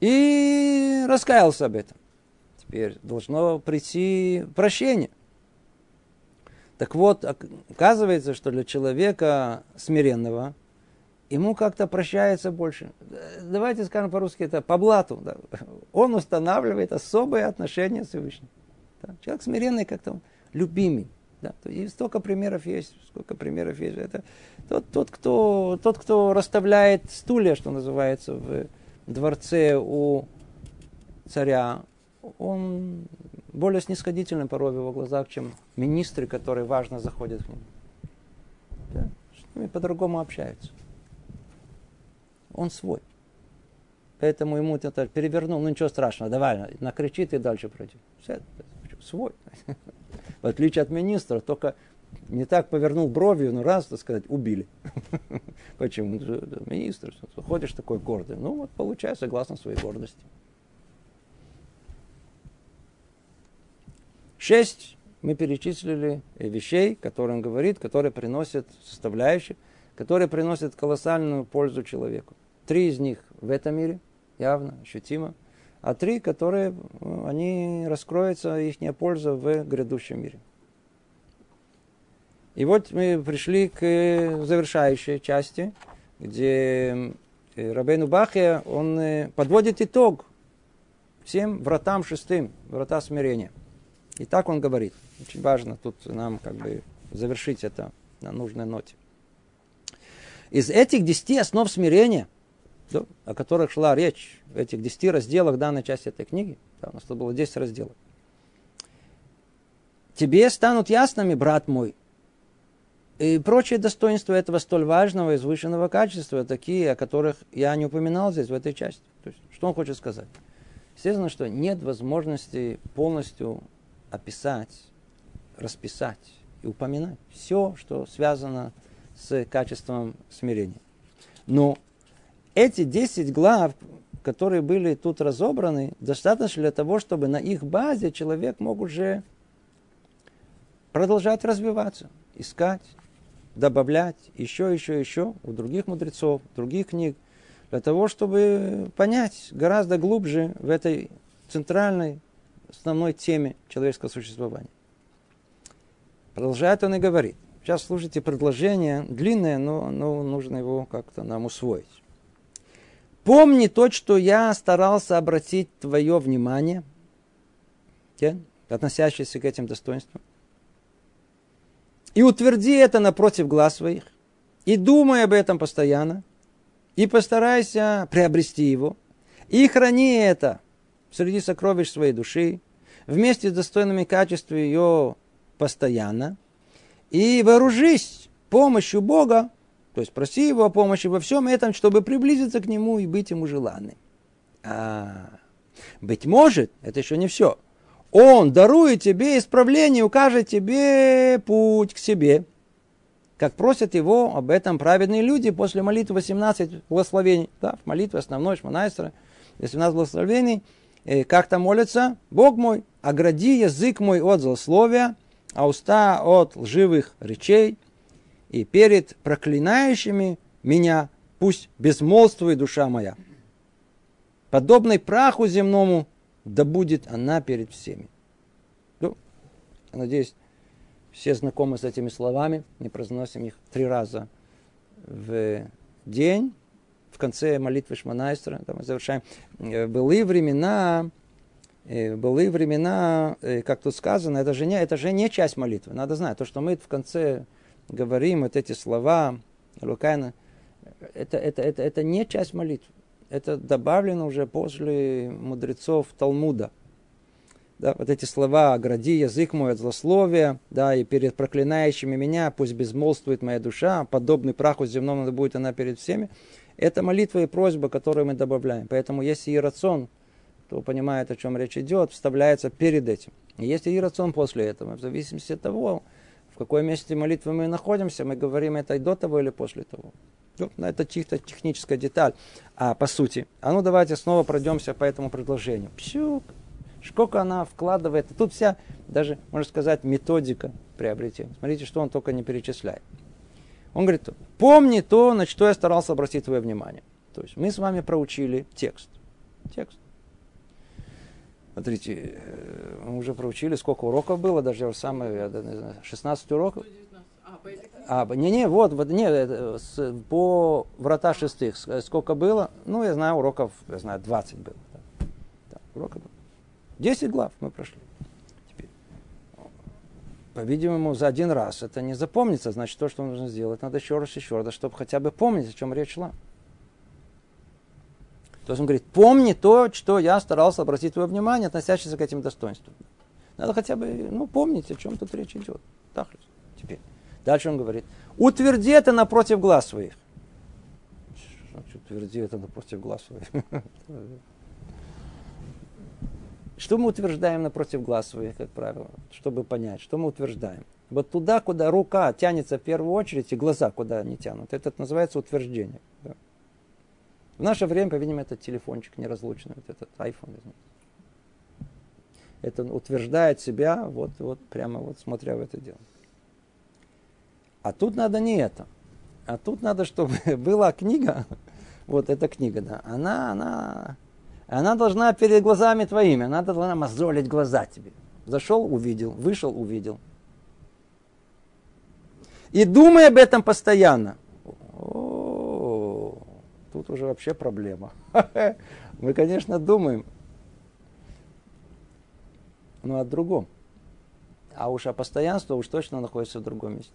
и раскаялся об этом. Теперь должно прийти прощение. Так вот, оказывается, что для человека смиренного – ему как-то прощается больше. Давайте скажем по-русски, это по блату. Да. Он устанавливает особые отношения с Всевышним. Да. Человек смиренный как-то, любимый. Да. И столько примеров есть, сколько примеров есть. Это тот, тот, кто, тот, кто расставляет стулья, что называется, в дворце у царя, он более снисходительный порой в его глазах, чем министры, которые важно заходят к нему. Да? С ними по-другому общаются он свой. Поэтому ему это перевернул, ну ничего страшного, давай, накричит и дальше пройдет. Все, свой. В отличие от министра, только не так повернул бровью, ну раз, так сказать, убили. Почему? Министр, ходишь такой гордый. Ну вот получай согласно своей гордости. Шесть мы перечислили вещей, которые он говорит, которые приносят составляющие, которые приносят колоссальную пользу человеку. Три из них в этом мире, явно, ощутимо, а три, которые, ну, они раскроются, их польза в грядущем мире. И вот мы пришли к завершающей части, где э, Рабейну Бахе, он э, подводит итог всем вратам шестым, врата смирения. И так он говорит. Очень важно тут нам как бы завершить это на нужной ноте. Из этих десяти основ смирения – да, о которых шла речь в этих десяти разделах данной части этой книги. Да, у нас тут было 10 разделов. Тебе станут ясными, брат мой, и прочие достоинства этого столь важного и возвышенного качества, такие, о которых я не упоминал здесь, в этой части. То есть, что он хочет сказать? Естественно, что нет возможности полностью описать, расписать и упоминать все, что связано с качеством смирения. Но эти 10 глав, которые были тут разобраны, достаточно для того, чтобы на их базе человек мог уже продолжать развиваться, искать, добавлять еще, еще, еще у других мудрецов, других книг, для того, чтобы понять гораздо глубже в этой центральной основной теме человеческого существования. Продолжает он и говорит. Сейчас слушайте предложение длинное, но, но нужно его как-то нам усвоить. Помни то, что я старался обратить твое внимание, относящееся к этим достоинствам. И утверди это напротив глаз своих. И думай об этом постоянно. И постарайся приобрести его. И храни это среди сокровищ своей души. Вместе с достойными качествами ее постоянно. И вооружись помощью Бога то есть проси его о помощи во всем этом, чтобы приблизиться к нему и быть ему желанным. А, быть может, это еще не все. Он дарует тебе исправление, укажет тебе путь к себе. Как просят его об этом праведные люди после молитвы 18 благословений. Да, в молитве основной Шманайстера, 18 благословений. э, как там молится? Бог мой, огради язык мой от злословия, а уста от лживых речей, и перед проклинающими меня пусть безмолвствует душа моя. Подобной праху земному да будет она перед всеми. Ну, надеюсь, все знакомы с этими словами. Мы произносим их три раза в день. В конце молитвы Шманайстера, там мы завершаем. Э, былые времена, э, былые времена, э, как тут сказано, это же, не, это же не часть молитвы. Надо знать, то, что мы в конце говорим, вот эти слова, Лукайна, это, это, это, это не часть молитвы это добавлено уже после мудрецов Талмуда. Да, вот эти слова «огради язык мой от злословия», да, и перед проклинающими меня пусть безмолвствует моя душа, подобный праху земному надо будет она перед всеми. Это молитва и просьба, которую мы добавляем. Поэтому если и рацион, кто понимает, о чем речь идет, вставляется перед этим. Если и рацион после этого, в зависимости от того, в какой месте молитвы мы находимся, мы говорим это и до того или после того. Ну, это чисто техническая деталь. А по сути, а ну давайте снова пройдемся по этому предложению. Пщук. Сколько она вкладывает. Тут вся, даже, можно сказать, методика приобретения. Смотрите, что он только не перечисляет. Он говорит, помни то, на что я старался обратить твое внимание. То есть мы с вами проучили текст. Текст. Смотрите, э, мы уже проучили, сколько уроков было, даже самое, 16 уроков. А, не, не, вот, вот, не, с, по врата шестых сколько было? Ну, я знаю, уроков, я знаю, 20 было. Да. Да, уроков было. 10 глав мы прошли. Теперь, по-видимому, за один раз это не запомнится, значит, то, что нужно сделать, надо еще раз, еще раз, чтобы хотя бы помнить, о чем речь шла. То есть он говорит, помни то, что я старался обратить твое внимание, относящееся к этим достоинствам. Надо хотя бы, ну, помнить, о чем тут речь идет. Так, теперь. Дальше он говорит, утверди это напротив глаз своих. Утверди это напротив глаз своих. Что мы утверждаем напротив глаз своих, как правило, чтобы понять, что мы утверждаем? Вот туда, куда рука тянется в первую очередь, и глаза куда они тянут. Это называется утверждение. В наше время, по-видимому, этот телефончик неразлучный, вот этот iPhone. Это утверждает себя, вот, вот прямо вот смотря в это дело. А тут надо не это. А тут надо, чтобы была книга, вот эта книга, да, она, она, она должна перед глазами твоими, она должна мозолить глаза тебе. Зашел, увидел, вышел, увидел. И думай об этом постоянно. Тут уже вообще проблема. Мы, конечно, думаем, но о другом. А уж о постоянстве уж точно находится в другом месте.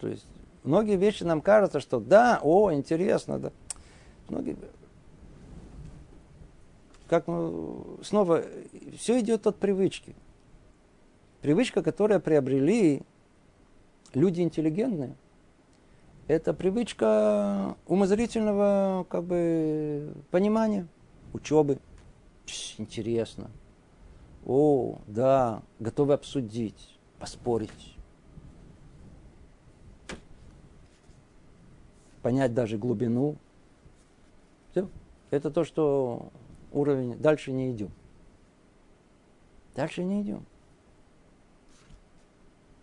То есть многие вещи нам кажется, что да, о, интересно, да. Многие... Как мы... Снова, все идет от привычки. Привычка, которую приобрели люди интеллигентные, это привычка умозрительного как бы, понимания, учебы. Интересно. О, да, готовы обсудить, поспорить. понять даже глубину. Все. Это то, что уровень... Дальше не идем. Дальше не идем.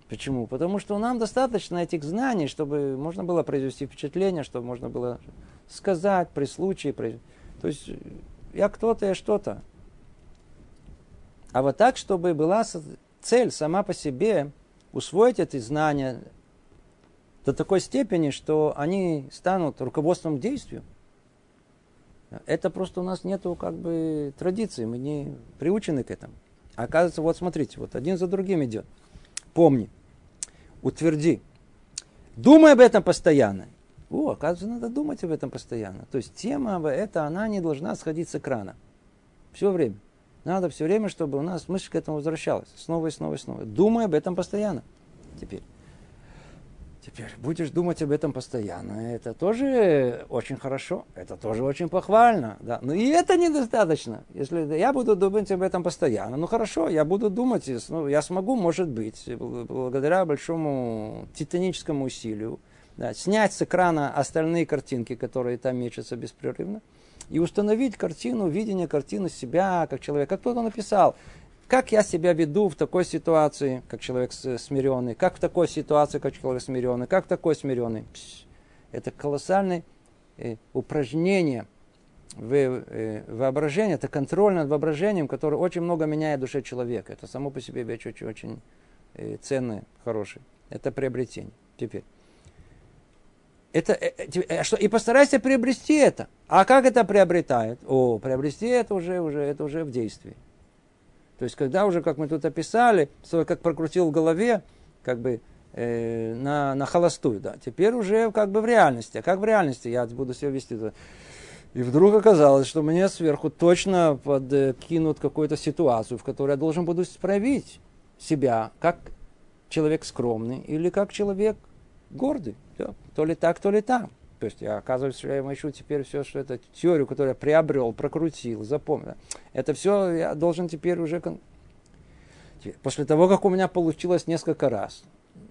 Почему? Потому что нам достаточно этих знаний, чтобы можно было произвести впечатление, чтобы можно было сказать при случае. При... То есть я кто-то, я что-то. А вот так, чтобы была цель сама по себе усвоить эти знания, до такой степени, что они станут руководством к действию. Это просто у нас нету как бы традиции, мы не приучены к этому. А оказывается, вот смотрите, вот один за другим идет. Помни, утверди, думай об этом постоянно. О, оказывается, надо думать об этом постоянно. То есть тема эта, она не должна сходить с экрана. Все время. Надо все время, чтобы у нас мысль к этому возвращалась. Снова и снова и снова. Думай об этом постоянно. Теперь. Теперь будешь думать об этом постоянно. Это тоже очень хорошо, это тоже очень похвально. Да. Но и это недостаточно. Если я буду думать об этом постоянно, ну хорошо, я буду думать, ну, я смогу, может быть, благодаря большому титаническому усилию, да, снять с экрана остальные картинки, которые там мечутся беспрерывно. и установить картину, видение картины себя как человека. Как кто-то написал, как я себя веду в такой ситуации, как человек смиренный, как в такой ситуации, как человек смиренный, как такой смиренный. Это колоссальное э, упражнение в э, воображение, это контроль над воображением, которое очень много меняет в душе человека. Это само по себе вещь очень-очень э, ценное, хорошее. Это приобретение. Теперь. Это, э, э, что, и постарайся приобрести это. А как это приобретает? О, приобрести это уже, уже, это уже в действии. То есть, когда уже, как мы тут описали, как прокрутил в голове, как бы э, на, на холостую, да, теперь уже как бы в реальности. А как в реальности я буду себя вести? И вдруг оказалось, что мне сверху точно подкинут какую-то ситуацию, в которой я должен буду проявить себя как человек скромный или как человек гордый. Все. То ли так, то ли так. То есть я оказывается, я ищу теперь все, что это теорию, которую я приобрел, прокрутил, запомнил. Это все я должен теперь уже... После того, как у меня получилось несколько раз,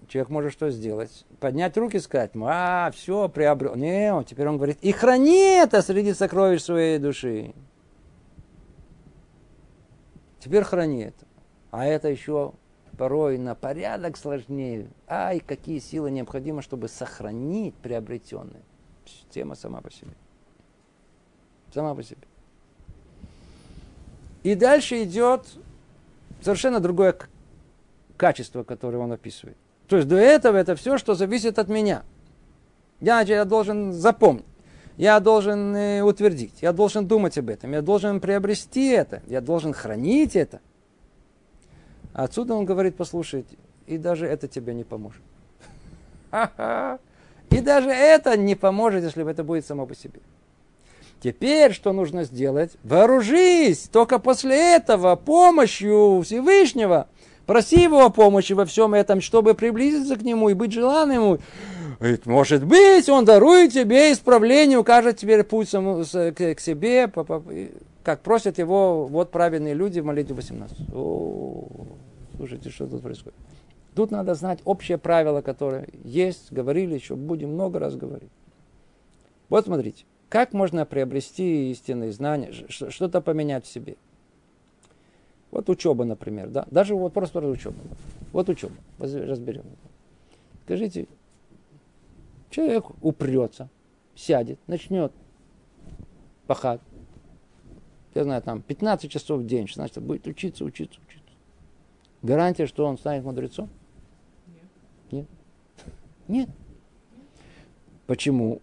человек может что сделать? Поднять руки и сказать, а, все, приобрел. Не, он, теперь он говорит, и храни это среди сокровищ своей души. Теперь храни это. А это еще порой на порядок сложнее. Ай, какие силы необходимы, чтобы сохранить приобретенное. Тема сама по себе. Сама по себе. И дальше идет совершенно другое качество, которое он описывает. То есть до этого это все, что зависит от меня. Я, я должен запомнить. Я должен э, утвердить, я должен думать об этом, я должен приобрести это, я должен хранить это. Отсюда он говорит, послушайте, и даже это тебе не поможет. И даже это не поможет, если это будет само по себе. Теперь что нужно сделать? Вооружись! Только после этого помощью Всевышнего проси его о помощи во всем этом, чтобы приблизиться к нему и быть желанным ему. Может быть, он дарует тебе исправление, укажет тебе путь саму, к, к себе, как просят его вот праведные люди в молитве 18. О, слушайте, что тут происходит. Тут надо знать общее правило, которое есть, говорили, еще будем много раз говорить. Вот смотрите, как можно приобрести истинные знания, что-то поменять в себе. Вот учеба, например, да? Даже вот просто про учебу. Вот учеба, разберем. Скажите, человек упрется, сядет, начнет пахать, я знаю, там 15 часов в день, значит, будет учиться, учиться, учиться. Гарантия, что он станет мудрецом? Нет. Почему?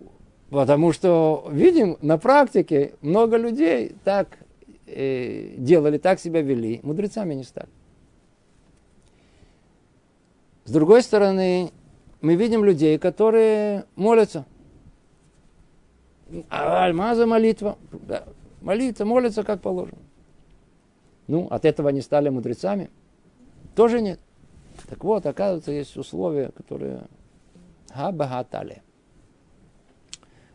Потому что, видим, на практике много людей так э, делали, так себя вели, мудрецами не стали. С другой стороны, мы видим людей, которые молятся. А альмаза молитва. Да, молиться, молятся как положено. Ну, от этого они стали мудрецами. Тоже нет. Так вот, оказывается, есть условия, которые хабахатали.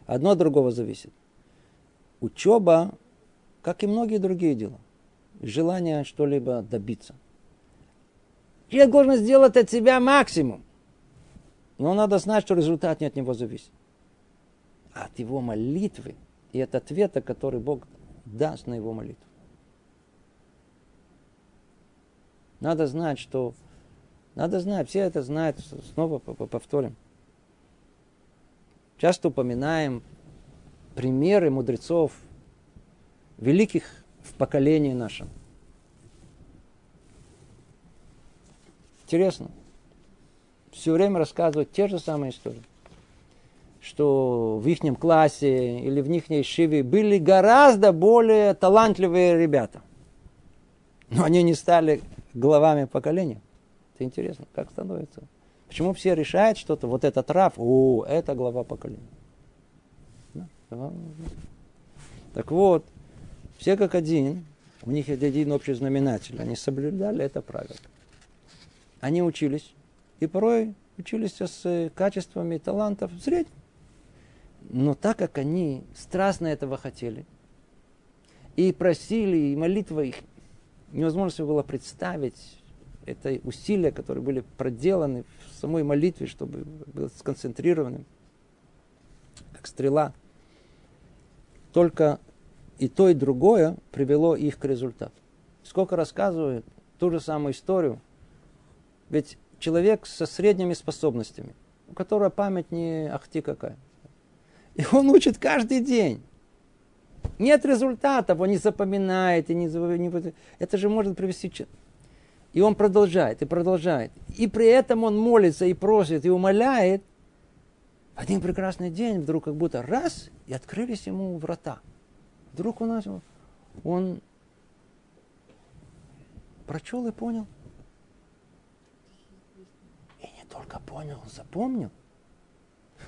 Одно от другого зависит. Учеба, как и многие другие дела, желание что-либо добиться. Человек должен сделать от себя максимум. Но надо знать, что результат не от него зависит. А от его молитвы и от ответа, который Бог даст на его молитву. Надо знать, что надо знать, все это знают, снова повторим. Часто упоминаем примеры мудрецов, великих в поколении нашем. Интересно. Все время рассказывают те же самые истории. Что в их классе или в их шиве были гораздо более талантливые ребята. Но они не стали главами поколения. Это интересно, как становится. Почему все решают что-то, вот этот раф, о, это глава поколения. Так вот, все как один, у них есть один общий знаменатель, они соблюдали это правило. Они учились, и порой учились с качествами талантов средних. Но так как они страстно этого хотели, и просили, и молитва их невозможно себе было представить, это усилия, которые были проделаны в самой молитве, чтобы было сконцентрированы, как стрела. Только и то, и другое привело их к результату. Сколько рассказывают ту же самую историю. Ведь человек со средними способностями, у которого память не ахти какая. И он учит каждый день. Нет результатов, он не запоминает. И не, это же может привести... И он продолжает, и продолжает. И при этом он молится, и просит, и умоляет. Один прекрасный день вдруг как будто раз, и открылись ему врата. Вдруг у нас он прочел и понял. И не только понял, он запомнил.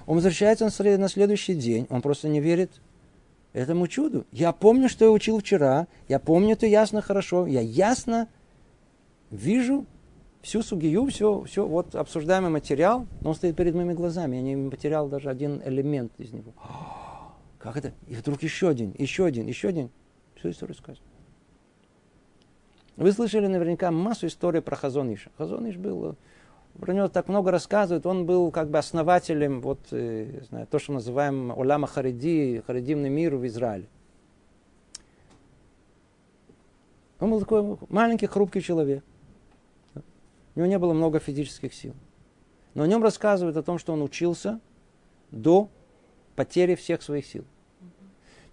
Он возвращается на следующий день, он просто не верит этому чуду. Я помню, что я учил вчера, я помню это ясно хорошо, я ясно вижу всю сугию, все, все, вот обсуждаемый материал, но он стоит перед моими глазами, я не потерял даже один элемент из него. Как это? И вдруг еще один, еще один, еще один. Всю историю сказано. Вы слышали наверняка массу историй про Хазониша. Хазониш был, про него так много рассказывают, он был как бы основателем, вот, э, знаю, то, что называем Оляма Хариди, Харидимный мир в Израиле. Он был такой маленький, хрупкий человек. У него не было много физических сил. Но о нем рассказывают о том, что он учился до потери всех своих сил.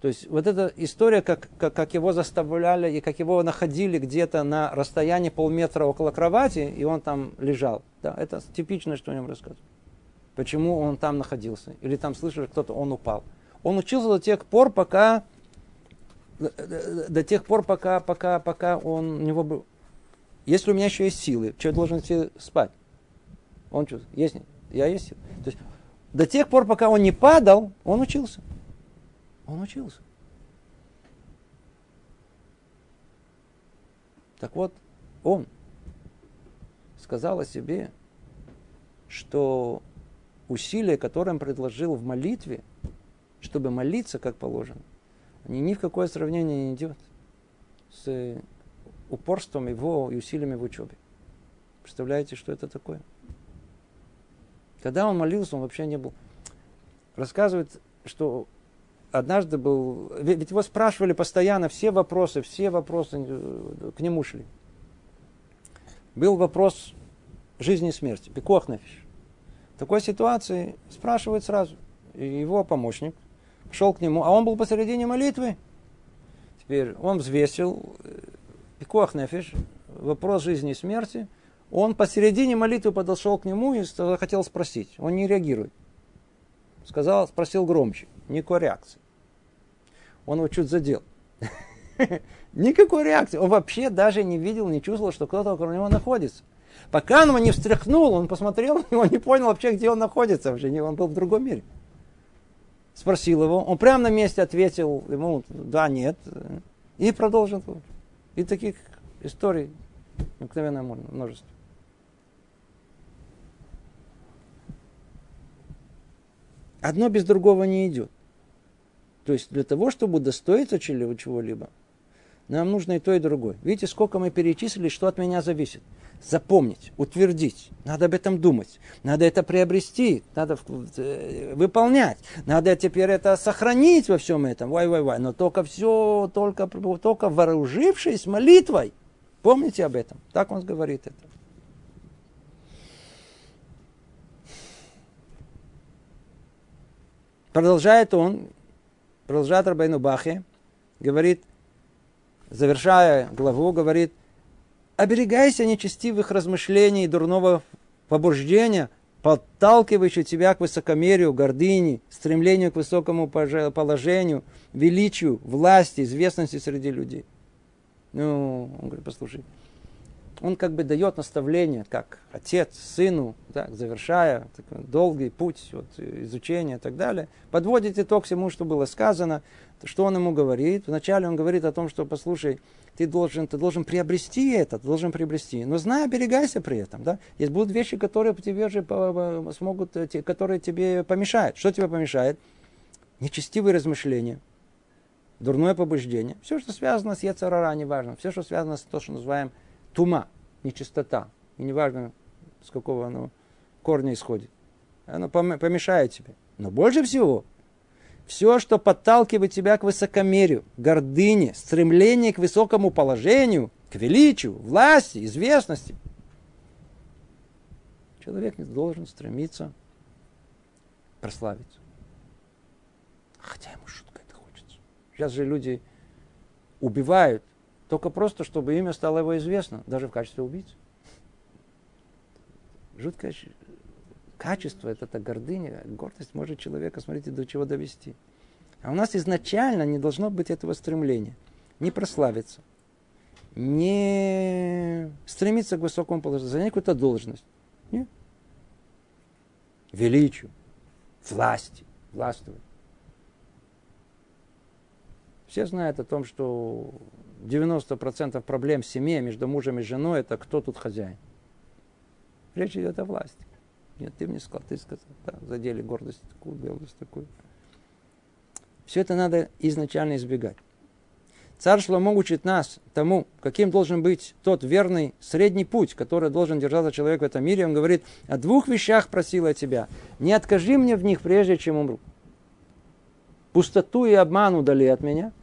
То есть вот эта история, как, как, как его заставляли и как его находили где-то на расстоянии полметра около кровати, и он там лежал. Да, это типично, что о нем рассказывают. Почему он там находился? Или там слышали, кто-то, он упал. Он учился до тех пор, пока до тех пор, пока, пока, пока он у него был. Если у меня еще есть силы, что я должен идти спать? Он чувствует, есть, я есть силы. То есть до тех пор, пока он не падал, он учился. Он учился. Так вот, он сказал о себе, что усилия, которые он предложил в молитве, чтобы молиться как положено, они ни в какое сравнение не идет с упорством его и усилиями в учебе. Представляете, что это такое? Когда он молился, он вообще не был. Рассказывает, что однажды был, ведь его спрашивали постоянно все вопросы, все вопросы э, к нему шли. Был вопрос жизни и смерти, пикох нафиш. В такой ситуации спрашивают сразу. И его помощник шел к нему, а он был посередине молитвы. Теперь он взвесил пикох нафиш, вопрос жизни и смерти. Он посередине молитвы подошел к нему и хотел спросить. Он не реагирует. Сказал, спросил громче. Никакой реакции. Он его чуть задел. Никакой реакции. Он вообще даже не видел, не чувствовал, что кто-то около него находится. Пока он его не встряхнул, он посмотрел на него, не понял вообще, где он находится. Вообще, он был в другом мире. Спросил его, он прямо на месте ответил ему, да, нет. И продолжил. И таких историй обыкновенное множество. Одно без другого не идет. То есть для того, чтобы удостоиться чего-либо, нам нужно и то, и другое. Видите, сколько мы перечислили, что от меня зависит. Запомнить, утвердить. Надо об этом думать. Надо это приобрести. Надо э, выполнять. Надо теперь это сохранить во всем этом. Вай-вай-вай. Но только все, только, только вооружившись молитвой. Помните об этом. Так он говорит это. Продолжает он, продолжает Рабайну Бахе, говорит, завершая главу, говорит, оберегайся нечестивых размышлений и дурного побуждения, подталкивающего тебя к высокомерию, гордыне, стремлению к высокому положению, величию, власти, известности среди людей. Ну, он говорит, послушай, он как бы дает наставление, как отец сыну, так, завершая такой долгий путь вот, изучения и так далее, подводит итог всему, что было сказано, что он ему говорит. Вначале он говорит о том, что, послушай, ты должен, ты должен приобрести это, ты должен приобрести. Но знай, оберегайся при этом. Да? Есть будут вещи, которые тебе же смогут, которые тебе помешают. Что тебе помешает? Нечестивые размышления, дурное побуждение. Все, что связано с Ецарара, неважно. Все, что связано с то, что называем тума, нечистота. И неважно, с какого оно корня исходит. Оно помешает тебе. Но больше всего, все, что подталкивает тебя к высокомерию, гордыне, стремлению к высокому положению, к величию, власти, известности. Человек не должен стремиться прославиться. Хотя ему шутка это хочется. Сейчас же люди убивают только просто, чтобы имя стало его известно, даже в качестве убийцы. Жуткое качество, это, это гордыня, гордость может человека, смотрите, до чего довести. А у нас изначально не должно быть этого стремления. Не прославиться, не стремиться к высокому положению, занять какую-то должность. Нет. Величию, власти, властвовать. Все знают о том, что 90% проблем в семье между мужем и женой это кто тут хозяин. Речь идет о власти. Нет, ты мне сказал, ты сказал, да, задели гордость такую, гордость такую. Все это надо изначально избегать. Царь Шломо учит нас тому, каким должен быть тот верный средний путь, который должен держаться человек в этом мире. Он говорит, о двух вещах просил я тебя. Не откажи мне в них, прежде чем умру. Пустоту и обман удали от меня –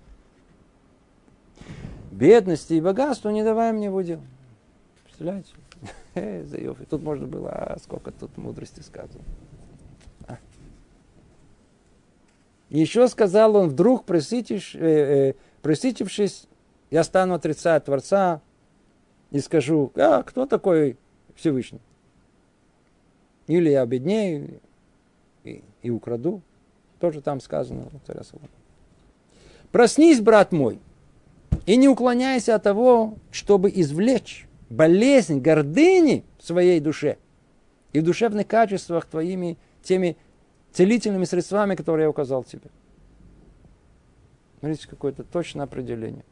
бедности и богатства не давай мне в удел. Представляете? Э, Тут можно было, а сколько тут мудрости сказано. А. Еще сказал он, вдруг присытишь, э, э, присытившись, я стану отрицать Творца и скажу, а кто такой Всевышний? Или я обеднею и, и украду. Тоже там сказано. Проснись, брат мой, и не уклоняйся от того, чтобы извлечь болезнь гордыни в своей душе и в душевных качествах твоими теми целительными средствами, которые я указал тебе. Смотрите, какое-то точное определение.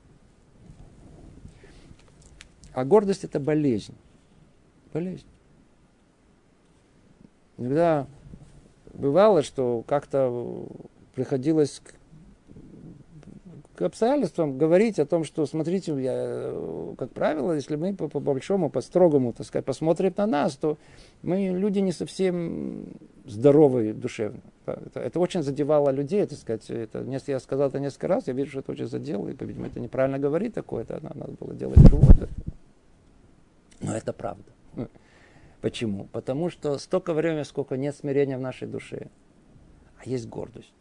А гордость это болезнь. Болезнь. Иногда бывало, что как-то приходилось к обстоятельствам говорить о том, что, смотрите, я, как правило, если мы по, по большому, по строгому, так сказать, посмотрим на нас, то мы люди не совсем здоровые душевно. Это, это очень задевало людей, так сказать. Это, я сказал это несколько раз, я вижу, что это очень задело, и, по-видимому, это неправильно говорить такое, это надо было делать другое. Но это правда. Почему? Потому что столько времени, сколько нет смирения в нашей душе, а есть гордость.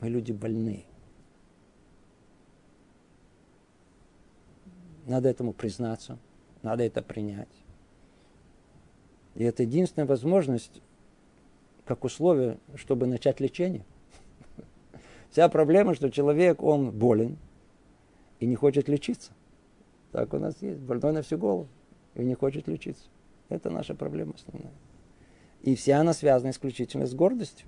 Мы люди больные. Надо этому признаться, надо это принять. И это единственная возможность, как условие, чтобы начать лечение. Вся проблема, что человек, он болен и не хочет лечиться. Так у нас есть, больной на всю голову и не хочет лечиться. Это наша проблема основная. И вся она связана исключительно с гордостью.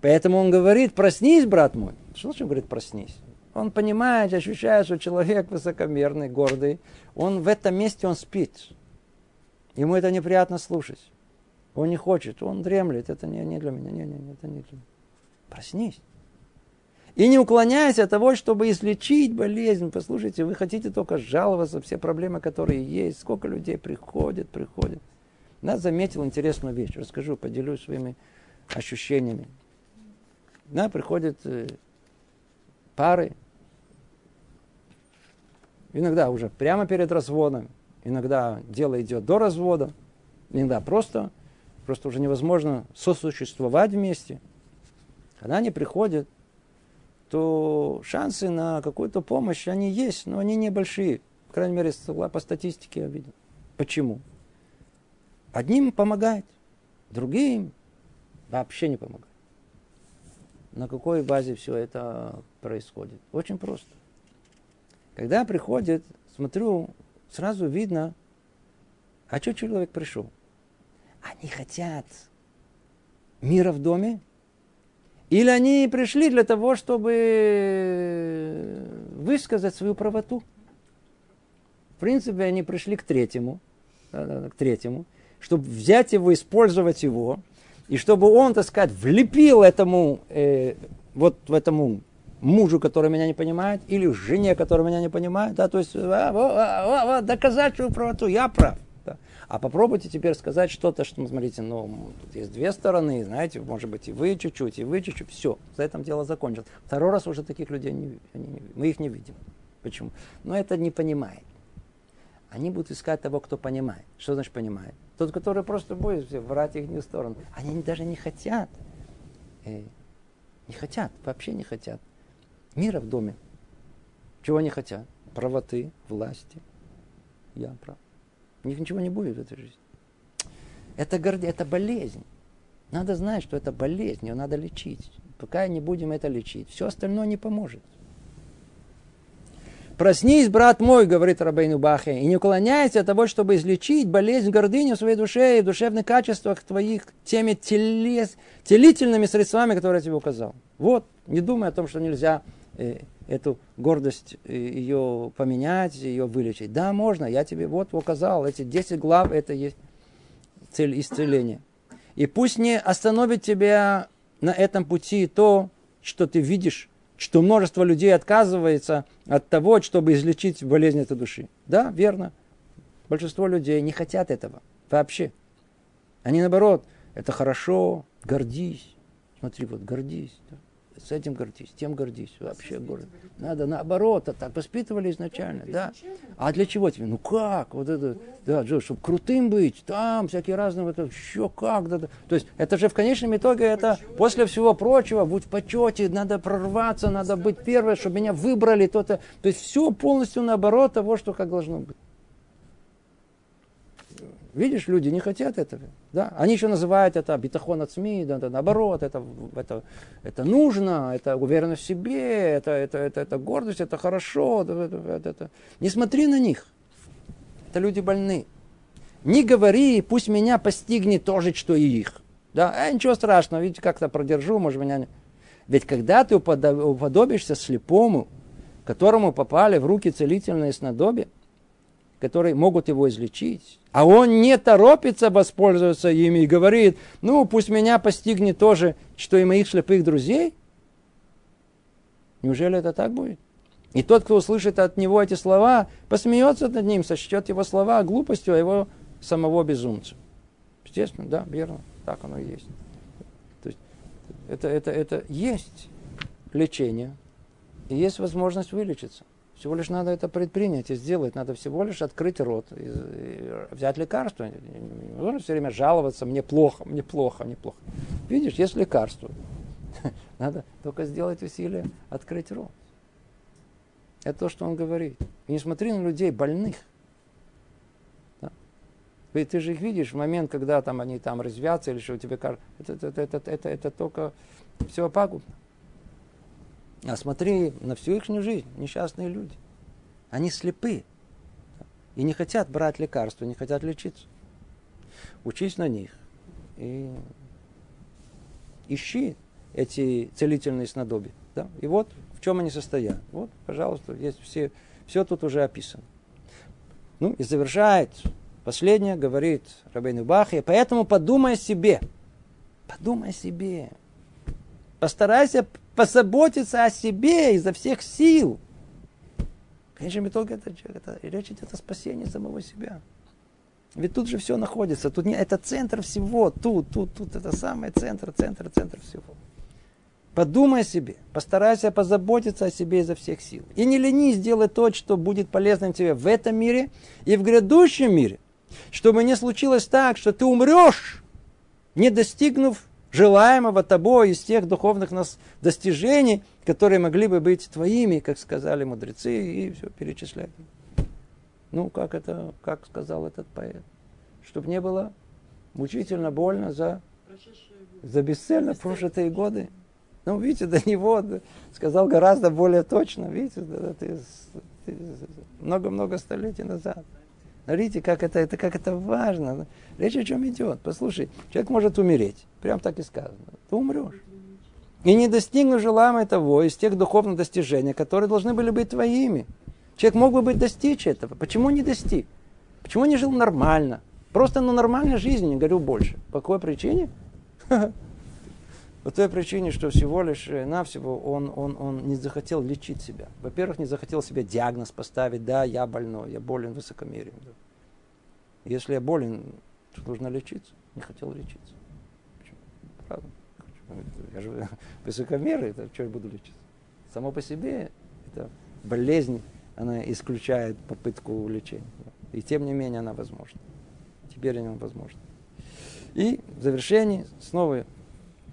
Поэтому он говорит, проснись, брат мой. Что он говорит, проснись? Он понимает, ощущает, что человек высокомерный, гордый. Он в этом месте он спит. Ему это неприятно слушать. Он не хочет, он дремлет. Это не, не для меня. Не, не, это не для меня. Проснись. И не уклоняйся от того, чтобы излечить болезнь. Послушайте, вы хотите только жаловаться, все проблемы, которые есть. Сколько людей приходят, приходят. Я заметил интересную вещь. Расскажу, поделюсь своими ощущениями. Да, приходят э, пары, Иногда уже прямо перед разводом, иногда дело идет до развода, иногда просто, просто уже невозможно сосуществовать вместе. Когда они приходят, то шансы на какую-то помощь, они есть, но они небольшие. По крайней мере, по статистике я видел. Почему? Одним помогает, другим вообще не помогает. На какой базе все это происходит? Очень просто. Когда приходит, смотрю, сразу видно, а что человек пришел? Они хотят мира в доме? Или они пришли для того, чтобы высказать свою правоту? В принципе, они пришли к третьему, к третьему, чтобы взять его, использовать его, и чтобы он, так сказать, влепил этому, э, вот этому мужу, который меня не понимает, или жене, которая меня не понимает, да, то есть а, а, а, доказать свою правоту, я прав. Да. А попробуйте теперь сказать что-то, что, смотрите, ну, тут есть две стороны, знаете, может быть, и вы чуть-чуть, и вы чуть-чуть. Все, за этим дело закончилось. Второй раз уже таких людей не, они, мы их не видим. Почему? Но это не понимает. Они будут искать того, кто понимает. Что значит понимает? Тот, который просто будет врать их не в сторону. Они даже не хотят. Э, не хотят, вообще не хотят. Мира в доме. Чего они хотят? Правоты, власти. Я прав. У них ничего не будет в этой жизни. Это, горде, это болезнь. Надо знать, что это болезнь, ее надо лечить. Пока не будем это лечить, все остальное не поможет. Проснись, брат мой, говорит Рабейну Бахе, и не уклоняйся от того, чтобы излечить болезнь гордыни в своей душе и в душевных качествах твоих теми телес, телительными средствами, которые я тебе указал. Вот, не думай о том, что нельзя эту гордость, э, ее поменять, ее вылечить. Да, можно, я тебе вот указал, эти 10 глав, это есть цель исцеления. И пусть не остановит тебя на этом пути то, что ты видишь, что множество людей отказывается от того, чтобы излечить болезнь этой души. Да, верно. Большинство людей не хотят этого вообще. Они наоборот, это хорошо, гордись. Смотри, вот гордись. С этим гордись, тем гордись, вообще горд. Надо наоборот, а так воспитывали изначально, да. А для чего тебе? Ну как? Вот это, да, Джо, чтобы крутым быть, там всякие разные, вот еще как, да, да. То есть это же в конечном итоге это после всего прочего, будь в почете, надо прорваться, надо быть первым, чтобы меня выбрали, то-то. То есть все полностью наоборот того, что как должно быть. Видишь, люди не хотят этого. Да? Они еще называют это битахон от СМИ, да, да, наоборот, это, это, это нужно, это уверенность в себе, это, это, это, это гордость, это хорошо. Это, это, это. Не смотри на них. Это люди больны. Не говори, пусть меня постигнет то же, что и их. Да, э, ничего страшного, видите, как-то продержу, может меня... Ведь когда ты уподобишься слепому, которому попали в руки целительные снадобья, которые могут его излечить, а он не торопится воспользоваться ими и говорит, ну, пусть меня постигнет тоже, что и моих слепых друзей. Неужели это так будет? И тот, кто услышит от него эти слова, посмеется над ним, сочтет его слова глупостью, а его самого безумцем. Естественно, да, верно, так оно и есть. То есть это, это, это есть лечение, и есть возможность вылечиться. Всего лишь надо это предпринять и сделать. Надо всего лишь открыть рот, и, и взять лекарство. Не нужно все время жаловаться, мне плохо, мне плохо, мне плохо. Видишь, есть лекарство. Надо только сделать усилие, открыть рот. Это то, что он говорит. И не смотри на людей больных. Да? Ведь ты же их видишь в момент, когда там они там развятся или что тебе кажется. Это, это, это, это, это, это только все пагубно. А смотри на всю их жизнь, несчастные люди. Они слепы. И не хотят брать лекарства, не хотят лечиться. Учись на них. И ищи эти целительные снадобья. Да? И вот в чем они состоят. Вот, пожалуйста, есть все, все тут уже описано. Ну и завершает последнее, говорит Рабейн Бахи, поэтому подумай о себе. Подумай о себе. Постарайся позаботиться о себе изо всех сил. В конечном итоге это, это, речь идет о спасении самого себя. Ведь тут же все находится. Тут не, это центр всего. Тут, тут, тут. Это самый центр, центр, центр всего. Подумай о себе. Постарайся позаботиться о себе изо всех сил. И не ленись делать то, что будет полезным тебе в этом мире и в грядущем мире. Чтобы не случилось так, что ты умрешь, не достигнув желаемого тобой из тех духовных нас достижений, которые могли бы быть твоими, как сказали мудрецы, и все перечисляют. Ну, как это, как сказал этот поэт, чтобы не было мучительно больно за, за бесцельно прожитые годы. Ну, видите, до него сказал гораздо более точно, видите, много-много столетий назад. Смотрите, как это, это, как это важно. Речь о чем идет. Послушай, человек может умереть. Прям так и сказано. Ты умрешь. И не достигнув желаемого того из тех духовных достижений, которые должны были быть твоими. Человек мог бы быть достичь этого. Почему не достиг? Почему не жил нормально? Просто на нормальной жизни, не говорю больше. По какой причине? По той причине, что всего лишь э, навсего он, он, он не захотел лечить себя. Во-первых, не захотел себе диагноз поставить, да, я больной, я болен высокомерием. Да. Если я болен, нужно лечиться. Не хотел лечиться. Почему? Правда? Я же высокомерный, это что я буду лечиться? Само по себе это болезнь, она исключает попытку лечения. И тем не менее она возможна. Теперь она возможна. И в завершении снова,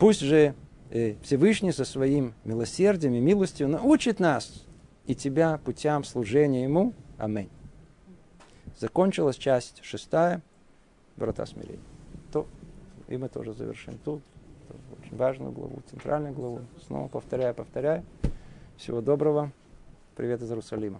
пусть же э, Всевышний со своим милосердием и милостью научит нас и тебя путям служения Ему. Аминь. Закончилась часть шестая, врата смирения. То, и мы тоже завершим тут. Очень важную главу, центральную главу. Снова повторяю, повторяю. Всего доброго. Привет из Иерусалима.